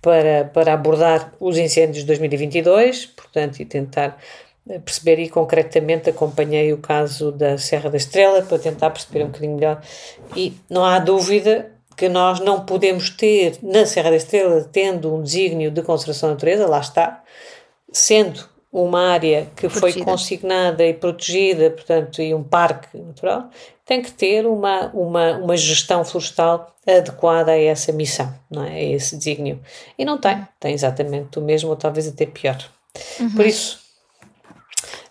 para, para abordar os incêndios de 2022, portanto, e tentar eh, perceber e concretamente acompanhei o caso da Serra da Estrela para tentar perceber um bocadinho melhor e não há dúvida que nós não podemos ter na Serra da Estrela tendo um desígnio de conservação da natureza, lá está, sendo uma área que protegida. foi consignada e protegida, portanto, e um parque natural, tem que ter uma, uma, uma gestão florestal adequada a essa missão, não é? a esse desígnio. E não tem, tem exatamente o mesmo, ou talvez até pior. Uhum. Por isso,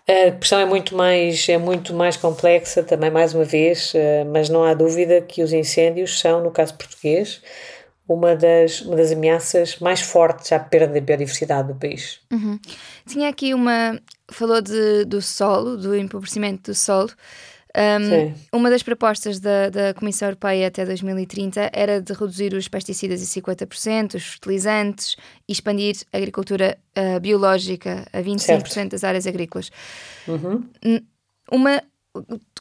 a questão é muito mais é muito mais complexa também mais uma vez, eh, mas não há dúvida que os incêndios são no caso português uma das, uma das ameaças mais fortes à perda da biodiversidade do país. Uhum. Tinha aqui uma. Falou de, do solo, do empobrecimento do solo. Um, uma das propostas da, da Comissão Europeia até 2030 era de reduzir os pesticidas em 50%, os fertilizantes e expandir a agricultura uh, biológica a 25% certo. das áreas agrícolas. Uhum. Uma,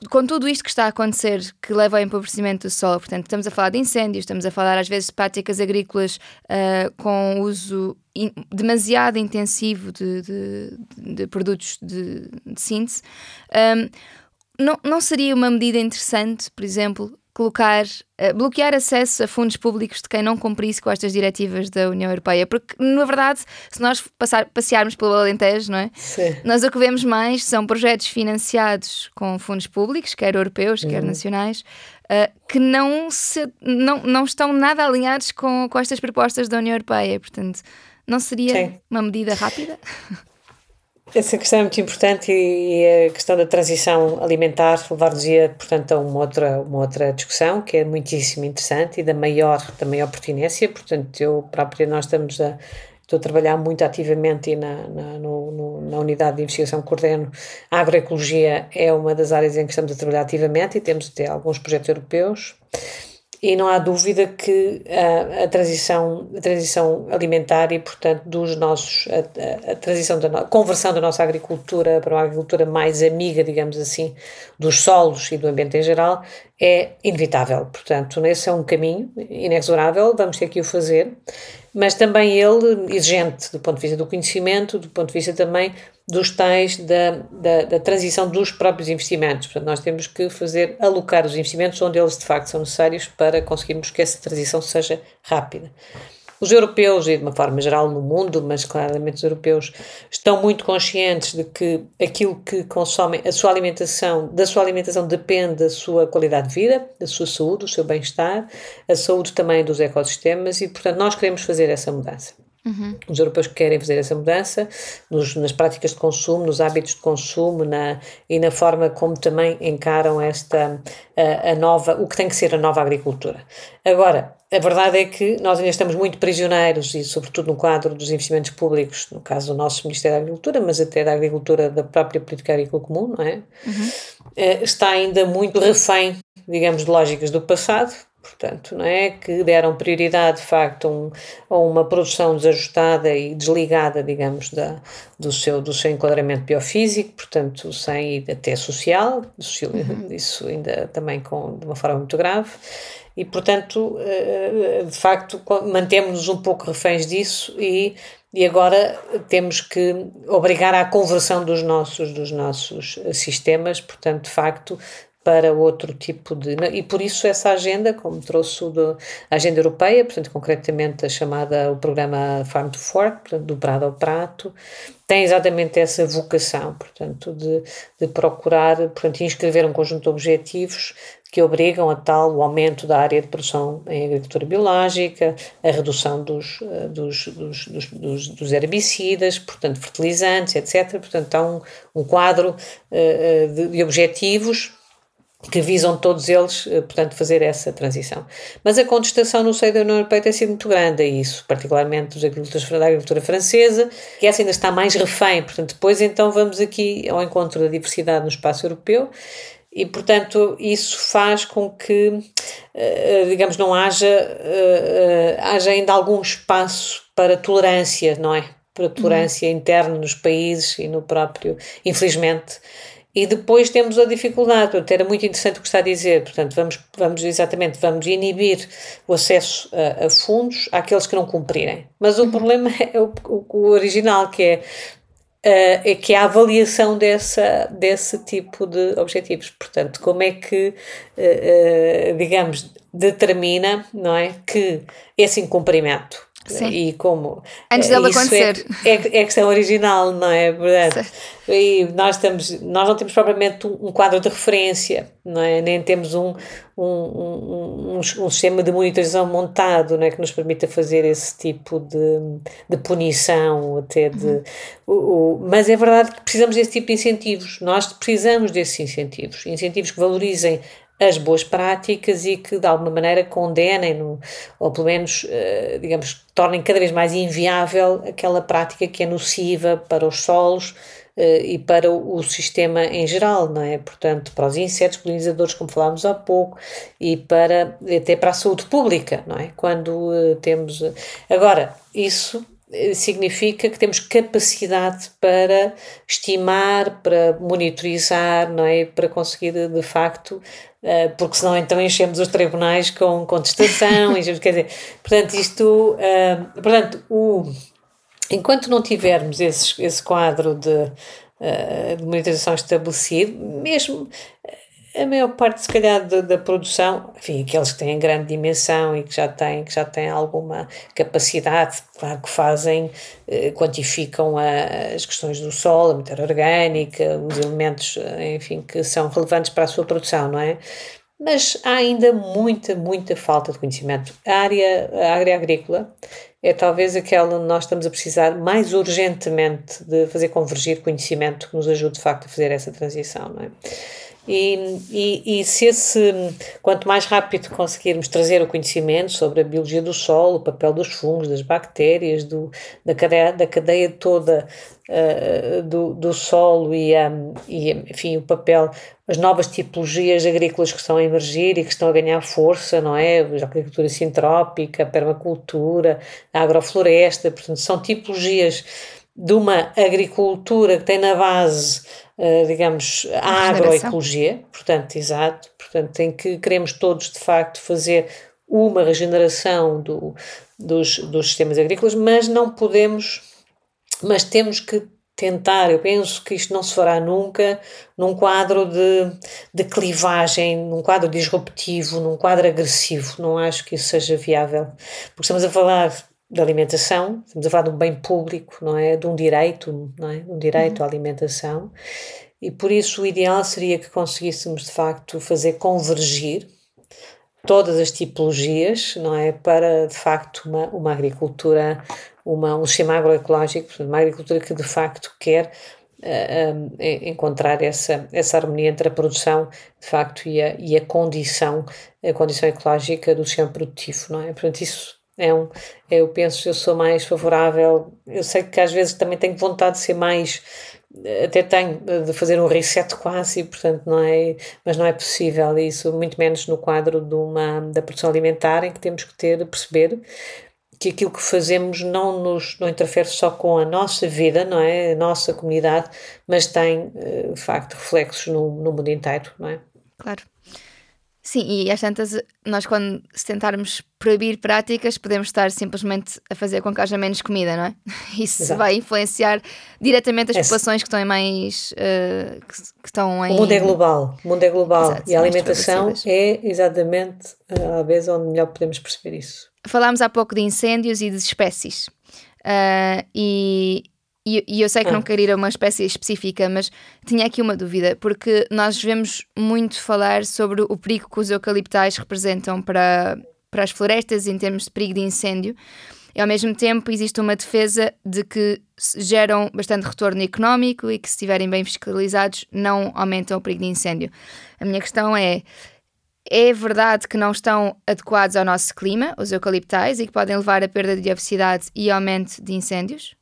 com tudo isto que está a acontecer, que leva ao empobrecimento do solo, portanto, estamos a falar de incêndios, estamos a falar às vezes de práticas agrícolas uh, com uso in, demasiado intensivo de, de, de produtos de, de síntese. Um, não, não seria uma medida interessante, por exemplo, colocar, uh, bloquear acesso a fundos públicos de quem não cumprisse com estas diretivas da União Europeia, porque na verdade, se nós passar, passearmos pelo Alentejo, não é? Sim. Nós o que vemos mais são projetos financiados com fundos públicos, quer europeus, quer uhum. nacionais, uh, que não, se, não, não estão nada alinhados com, com estas propostas da União Europeia, portanto, não seria Sim. uma medida rápida? <laughs> Essa questão é muito importante e, e a questão da transição alimentar levar-nos-ia, portanto, a uma outra, uma outra discussão que é muitíssimo interessante e da maior, da maior pertinência. Portanto, eu própria, nós estamos a, estou a trabalhar muito ativamente na, na, no, no, na unidade de investigação que coordeno. A agroecologia é uma das áreas em que estamos a trabalhar ativamente e temos até alguns projetos europeus e não há dúvida que a, a, transição, a transição alimentar e, portanto, dos nossos, a, a, transição da a conversão da nossa agricultura para uma agricultura mais amiga, digamos assim, dos solos e do ambiente em geral, é inevitável. Portanto, esse é um caminho inexorável, vamos ter que o fazer, mas também ele exigente do ponto de vista do conhecimento, do ponto de vista também dos tais da, da, da, transição dos próprios investimentos. Portanto, nós temos que fazer, alocar os investimentos onde eles de facto são necessários para conseguirmos que essa transição seja rápida. Os europeus, e de uma forma geral no mundo, mas claramente os europeus, estão muito conscientes de que aquilo que consomem, a sua alimentação, da sua alimentação depende da sua qualidade de vida, da sua saúde, do seu bem-estar, a saúde também dos ecossistemas e, portanto, nós queremos fazer essa mudança. Uhum. Os europeus querem fazer essa mudança nos, nas práticas de consumo, nos hábitos de consumo na, e na forma como também encaram esta a, a, nova, o que tem que ser a nova agricultura. Agora, a verdade é que nós ainda estamos muito prisioneiros e, sobretudo, no quadro dos investimentos públicos, no caso do nosso Ministério da Agricultura, mas até da agricultura da própria política agrícola comum, não é? Uhum. Está ainda muito refém, digamos, de lógicas do passado portanto, não é? Que deram prioridade, de facto, um, a uma produção desajustada e desligada, digamos, da, do, seu, do seu enquadramento biofísico, portanto, sem até social, uhum. isso ainda também com, de uma forma muito grave. E, portanto, eh, de facto, mantemos-nos um pouco reféns disso e, e agora temos que obrigar à conversão dos nossos, dos nossos sistemas, portanto, de facto, para outro tipo de. E por isso essa agenda, como trouxe do, a agenda europeia, portanto, concretamente a chamada, o programa Farm to Fork, portanto, do prado ao prato, tem exatamente essa vocação, portanto, de, de procurar, portanto, inscrever um conjunto de objetivos que obrigam a tal o aumento da área de produção em agricultura biológica, a redução dos, eh, dos, dos, dos, dos herbicidas, portanto, fertilizantes, etc. Portanto, há um, um quadro uh, de, de objetivos que visam todos eles, eh, portanto, fazer essa transição. Mas a contestação no seio da União Europeia tem sido muito grande a isso, particularmente dos agricultores da agricultura francesa, que essa ainda está mais refém, portanto, depois então vamos aqui ao encontro da diversidade no espaço europeu, e, portanto, isso faz com que, eh, digamos, não haja, eh, haja ainda algum espaço para tolerância, não é? Para tolerância uhum. interna nos países e no próprio, infelizmente. E depois temos a dificuldade, portanto, era muito interessante o que está a dizer, portanto, vamos, vamos exatamente, vamos inibir o acesso a, a fundos àqueles que não cumprirem. Mas o uhum. problema <laughs> é o, o, o original, que é Uh, é que é a avaliação dessa, desse tipo de objetivos. Portanto, como é que, uh, uh, digamos, determina não é, que esse incumprimento Sim. E como. Antes dela é acontecer. É, é, é, questão original, não é? Verdade. E nós, estamos, nós não temos propriamente um quadro de referência, não é? Nem temos um, um, um, um, um sistema de monitorização montado não é? que nos permita fazer esse tipo de, de punição, até de. Uhum. O, o, mas é verdade que precisamos desse tipo de incentivos. Nós precisamos desses incentivos. Incentivos que valorizem as boas práticas e que de alguma maneira condenem, ou pelo menos, uh, digamos, tornem cada vez mais inviável aquela prática que é nociva para os solos uh, e para o, sistema em geral, não é? Portanto, para os insetos polinizadores, como falámos há pouco, e para até para a saúde pública, não é? Quando uh, temos. Agora, isso significa que temos capacidade para estimar, para monitorizar, não é? Para conseguir de facto eh, porque senão então enchemos os tribunais com contestação, enchemos, quer dizer, portanto isto, uh, portanto, o, enquanto não tivermos esse, esse quadro de, de monitorização estabelecido, mesmo a maior parte, se calhar, da, da, produção, enfim, aqueles que têm grande dimensão e que já têm, que já têm alguma capacidade, claro que fazem, eh, quantificam a, as questões do solo, a matéria orgânica, os elementos, eh, enfim, que são relevantes para a sua produção, não é? Mas há ainda muita, muita falta de conhecimento. A área, a área agrícola é talvez aquela onde nós estamos a precisar mais urgentemente de fazer convergir conhecimento que nos ajude, de facto, a fazer essa transição, não é? E, e, e, se esse, quanto mais rápido conseguirmos trazer o conhecimento sobre a biologia do solo, o papel dos fungos, das bactérias, do, da, cadeia, da cadeia toda uh, do, do solo e, um, e, enfim, o papel, as novas tipologias agrícolas que estão a emergir e que estão a ganhar força, não é? A agricultura sintrópica, a permacultura, a agrofloresta, portanto, são tipologias de uma agricultura que tem na base digamos, a agroecologia, portanto, exato, portanto, em que queremos todos, de facto, fazer uma regeneração do, dos, dos sistemas agrícolas, mas não podemos, mas temos que tentar, eu penso que isto não se fará nunca num quadro de, de clivagem, num quadro disruptivo, num quadro agressivo, não acho que isso seja viável, porque estamos a falar de alimentação, estamos a falar de um bem público, não é? De um direito, não é? Um direito uhum. à alimentação. E por isso o ideal seria que conseguíssemos de facto fazer convergir todas as tipologias, não é? Para de facto uma, uma agricultura, uma, um sistema agroecológico, uma agricultura que de facto quer uh, encontrar essa, essa harmonia entre a produção de facto e a, e a condição, a condição ecológica do sistema produtivo, não é? Portanto, isso é um, eu penso, eu sou mais favorável. Eu sei que às vezes também tenho vontade de ser mais, até tenho de fazer um reset quase, portanto não é, mas não é possível isso, muito menos no quadro de uma, da produção alimentar, em que temos que ter, perceber que aquilo que fazemos não nos não interfere só com a nossa vida, não é? A nossa comunidade, mas tem, eh, de facto, reflexos no, no mundo inteiro, não é? Claro. Sim, e às tantas, nós quando se tentarmos proibir práticas, podemos estar simplesmente a fazer com que haja menos comida, não é? <laughs> Isso Exato. vai influenciar diretamente as é. populações que estão em mais. Uh, que, que, estão em. O mundo é global, o mundo é global Exato, e a alimentação é exatamente a vez onde melhor podemos perceber isso. Falámos há pouco de incêndios e de espécies. Uh, e e, e eu sei que não quero ir a uma espécie específica, mas tinha aqui uma dúvida, porque nós vemos muito falar sobre o perigo que os eucaliptais representam para, para as florestas em termos de perigo de incêndio. E ao mesmo tempo existe uma defesa de que geram bastante retorno económico e que, se estiverem bem fiscalizados, não aumentam o perigo de incêndio. A minha questão é: é verdade que não estão adequados ao nosso clima, os eucaliptais, e que podem levar a perda de diversidade e aumento de incêndios?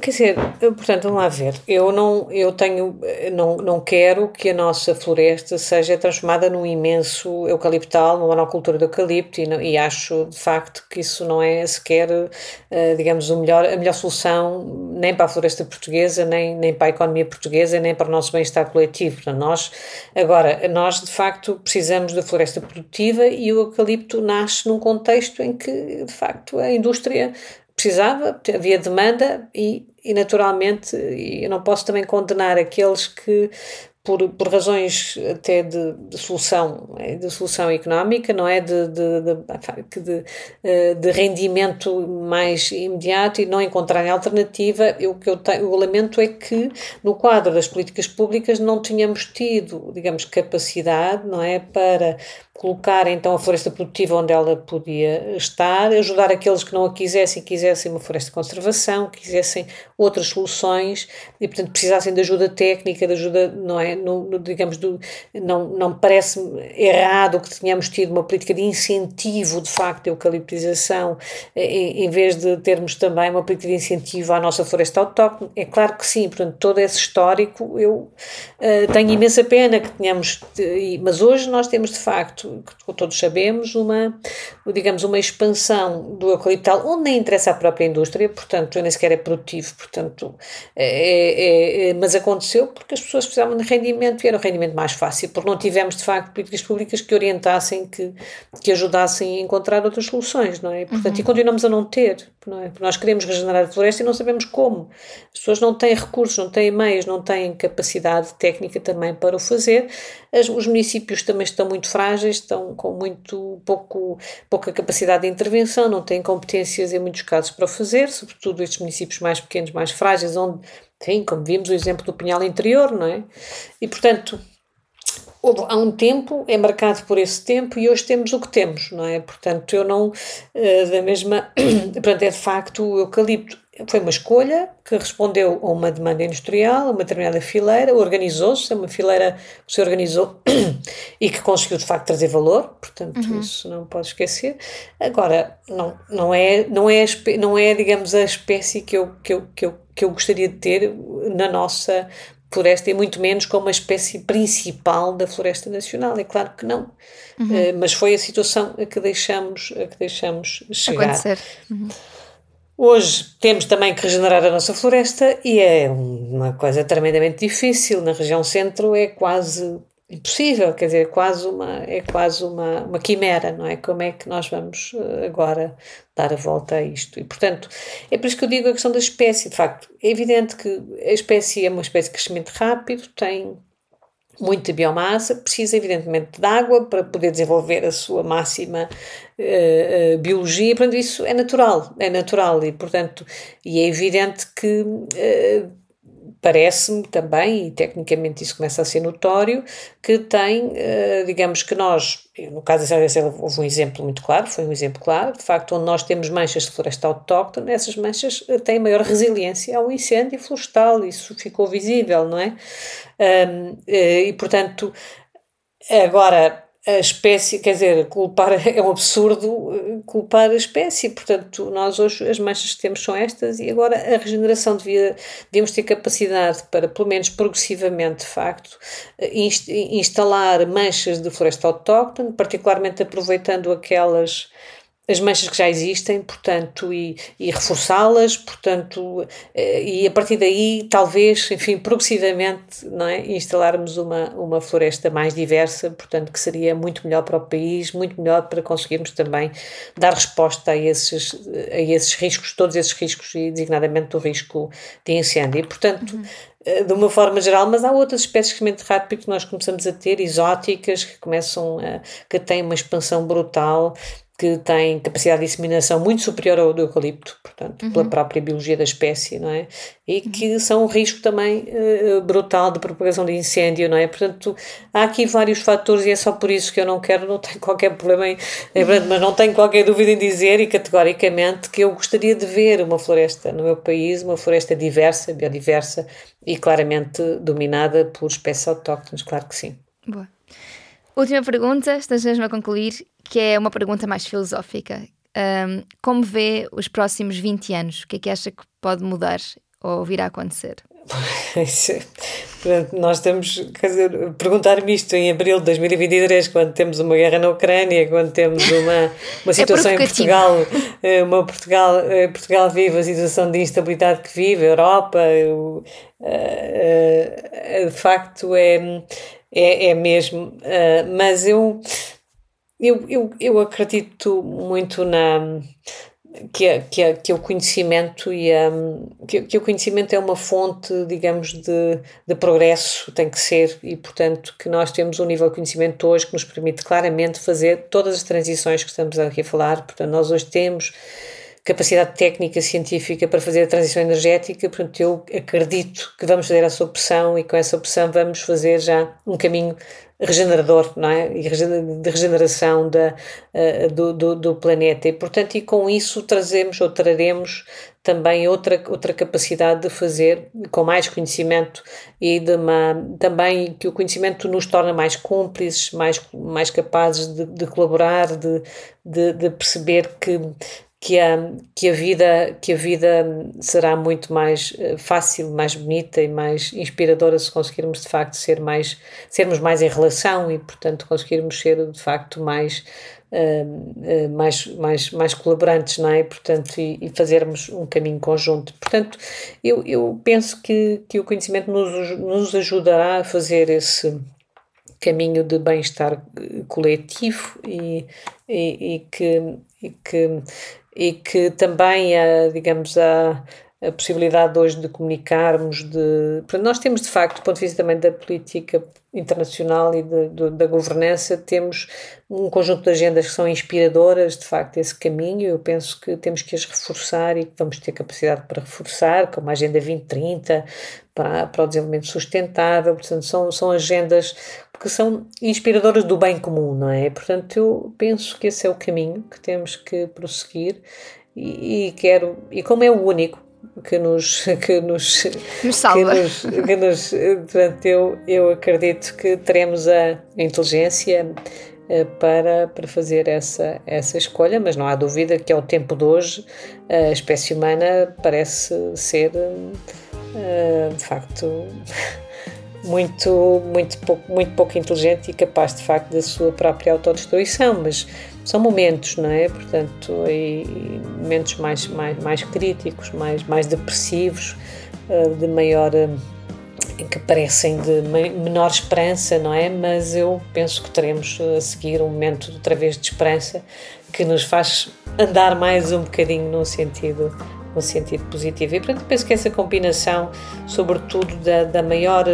Quer dizer, portanto, vamos lá ver. Eu não, eu tenho, não, não quero que a nossa floresta seja transformada num imenso eucaliptal, numa monocultura de eucalipto e, e acho de facto que isso não é sequer, uh, digamos, o melhor, a melhor solução nem para a floresta portuguesa, nem, nem para a economia portuguesa, nem para o nosso bem-estar coletivo. Portanto, nós, agora, nós de facto precisamos da floresta produtiva e o eucalipto nasce num contexto em que, de facto, a indústria precisava, havia demanda e, e naturalmente eu não posso também condenar aqueles que por, por razões até de, de solução, é, de solução económica, não é? De, de, de, eh, de rendimento mais imediato e não encontrarem alternativa, o que eu, lamento é que no quadro das políticas públicas não tínhamos tido, digamos, capacidade, não é? Para colocar então a floresta produtiva onde ela podia estar, ajudar aqueles que não a quisessem, quisessem uma floresta de conservação, quisessem outras soluções e portanto precisassem de ajuda técnica, de ajuda, não é, no, no, digamos, do, não, não parece errado que tenhamos tido uma política de incentivo de facto de eucaliptização em, em vez de termos também uma política de incentivo à nossa floresta autóctone, é claro que sim, portanto todo esse histórico eu uh, tenho imensa pena que tenhamos, mas hoje nós temos de facto que todos sabemos, uma, digamos, uma expansão do eucaliptal, onde nem interessa a própria indústria, portanto, nem sequer é produtivo, portanto, é, é, é, mas aconteceu porque as pessoas precisavam de rendimento e era o rendimento mais fácil, porque não tivemos, de facto, políticas públicas que orientassem, que, que ajudassem a encontrar outras soluções, não é? Portanto, uhum. e continuamos a não ter, não é? Porque nós queremos regenerar a floresta e não sabemos como. As pessoas não têm recursos, não têm meios, não têm capacidade técnica também para o fazer. As, os municípios também estão muito frágeis, estão com muito pouco, pouca capacidade de intervenção, não têm competências em muitos casos para o fazer, sobretudo estes municípios mais pequenos, mais frágeis, onde, enfim, como vimos o exemplo do Pinhal Interior, não é? E, portanto, há um tempo, é marcado por esse tempo e hoje temos o que temos, não é? Portanto, eu não, eh, da mesma, <clears throat> portanto, é de facto o eucalipto foi uma escolha que respondeu a uma demanda industrial, a uma determinada fileira, organizou-se, é uma fileira que se organizou <clears throat> e que conseguiu de facto trazer valor, portanto uhum. isso não pode esquecer. Agora, não, não, é, não, é, não é, digamos, a espécie que eu, que, eu, que, eu, que eu gostaria de ter na nossa floresta e muito menos como a espécie principal da floresta nacional, é claro que não. Uhum. Uh, mas foi a situação a que deixamos, a que deixamos chegar. Acontecer. Uhum. Hoje temos também que regenerar a nossa floresta e é uma coisa tremendamente difícil. Na região centro é quase impossível, quer dizer, é quase uma, é quase uma, uma quimera, não é? Como é que nós vamos eh, agora dar a volta a isto? E, portanto, é por isso que eu digo a questão da espécie. De facto, é evidente que a espécie é uma espécie de crescimento rápido, tem muita biomassa, precisa evidentemente de água para poder desenvolver a sua máxima uh, uh, biologia, portanto isso é natural, é natural e portanto, e é evidente que uh, parece-me também, e tecnicamente isso começa a ser notório, que tem, eh, digamos que nós, no caso da Serra houve um exemplo muito claro, foi um exemplo claro, de facto, onde nós temos manchas de floresta autóctone, essas manchas eh, têm maior resiliência ao incêndio florestal, isso ficou visível, não é? Eh, e, portanto, agora a espécie, quer dizer, culpar <laughs> é um absurdo eh, culpar a espécie, portanto, nós hoje as manchas que temos são estas e agora a regeneração devia, devíamos ter capacidade para, pelo menos progressivamente, de facto, eh, instalar manchas de floresta autóctone, particularmente aproveitando aquelas as manchas que já existem, portanto, e, e reforçá-las, portanto, eh, e a partir daí, talvez, enfim, progressivamente, não é, instalarmos uma, uma floresta mais diversa, portanto, que seria muito melhor para o país, muito melhor para conseguirmos também dar resposta a esses, a esses riscos, todos esses riscos, e designadamente do risco de incêndio. E, portanto, uhum eh, de uma forma geral, mas há outras espécies de crescimento rápido que nós começamos a ter, exóticas, que começam a, que têm uma expansão brutal que tem capacidade de disseminação muito superior ao do eucalipto, portanto, uhum. pela própria biologia da espécie, não é? E uhum. que são um risco também uh, brutal de propagação de incêndio, não é? Portanto, há aqui vários fatores e é só por isso que eu não quero, não tenho qualquer problema em, verdade, mas não tenho qualquer dúvida em dizer e categoricamente que eu gostaria de ver uma floresta no meu país, uma floresta diversa, biodiversa e claramente dominada por espécies autóctones, claro que sim. Boa. Última pergunta, estás mesmo a concluir, que é uma pergunta mais filosófica. Um, como vê os próximos 20 anos? O que é que acha que pode mudar ou virá a acontecer? <laughs> Nós temos, quer dizer, perguntar-me isto em abril de 2023, quando temos uma guerra na Ucrânia, quando temos uma, <laughs> uma é situação é em Portugal, eh, uma Portugal, eh, Portugal vive a situação de instabilidade que vive, a Europa, eh, de facto é, é, é mesmo, mas eu, eu, eu, eu acredito muito na que, que, que o conhecimento e que, que o conhecimento é uma fonte, digamos, de, de progresso, tem que ser, e portanto que nós temos um nível de conhecimento hoje que nos permite claramente fazer todas as transições que estamos aqui a falar, portanto nós hoje temos capacidade técnica científica para fazer a transição energética, portanto eu acredito que vamos fazer essa opção e com essa opção vamos fazer já um caminho regenerador, não é? de regeneração da, uh, do, do, do, planeta. E, portanto, e com isso trazemos ou traremos também outra, outra capacidade de fazer com mais conhecimento e de uma, também que o conhecimento nos torna mais cúmplices, mais, mais capazes de, de colaborar, de, de, de perceber que que a, que a vida que a vida será muito mais eh, fácil, mais bonita e mais inspiradora se conseguirmos de facto ser mais sermos mais em relação e portanto conseguirmos ser de facto mais uh, uh, mais mais mais colaborantes, não é? Portanto e, e, fazermos um caminho conjunto. Portanto eu, eu penso que, que o conhecimento nos, nos ajudará a fazer esse caminho de bem-estar coletivo e, e, e que, e que e que também, a, digamos, a, a possibilidade hoje de comunicarmos, de... Nós temos, de facto, do ponto de vista também da política internacional e de, de, da governança, temos um conjunto de agendas que são inspiradoras, de facto, esse caminho. Eu penso que temos que as reforçar e que vamos ter capacidade para reforçar, como a Agenda 2030, para, para o desenvolvimento sustentável. Portanto, são, são agendas que são inspiradoras do bem comum, não é? Portanto, eu penso que esse é o caminho que temos que prosseguir e, e quero, e como é o único que nos <laughs> que nos, nos salva. Que nos, que nos, portanto, eu, eu acredito que teremos a inteligência eh, para, para fazer essa, essa escolha, mas não há dúvida que ao tempo de hoje a espécie humana parece ser eh, de facto muito, muito, pouco, muito pouco inteligente e capaz de facto da sua própria autodestruição, mas são momentos, não é? Portanto, e, momentos mais, mais, mais críticos, mais, mais depressivos, uh, de maior. Uh, que parecem de menor esperança, não é? Mas eu penso que teremos a seguir um momento outra vez de esperança que nos faz andar mais um bocadinho no sentido no sentido positivo. E portanto penso que essa combinação, sobretudo da, da maior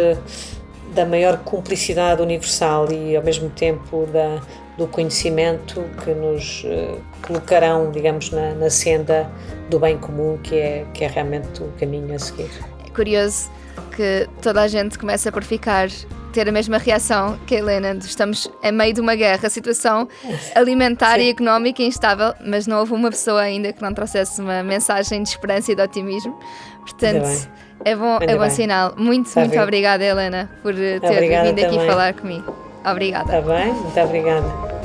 da maior cumplicidade universal e ao mesmo tempo da, do conhecimento que nos uh, colocarão, digamos, na, na senda do bem comum, que é, que é realmente o caminho a seguir. É curioso que toda a gente começa por ficar ter a mesma reação que a Helena. Estamos em meio de uma guerra, situação alimentar Sim. e económica instável, mas não houve uma pessoa ainda que não trouxesse uma mensagem de esperança e de otimismo. Portanto, é bom, é bom sinal. Muito, Está muito bem. obrigada, Helena, por ter obrigada vindo também. aqui falar comigo. Obrigada. Está bem? Muito obrigada.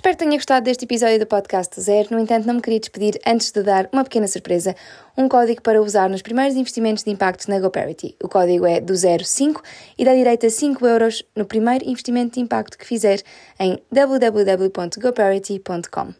Espero que tenha gostado deste episódio do Podcast Zero. No entanto, não me queria despedir antes de dar uma pequena surpresa: um código para usar nos primeiros investimentos de impacto na GoParity. O código é do 05 e dá direito a 5 euros no primeiro investimento de impacto que fizer em www.goparity.com.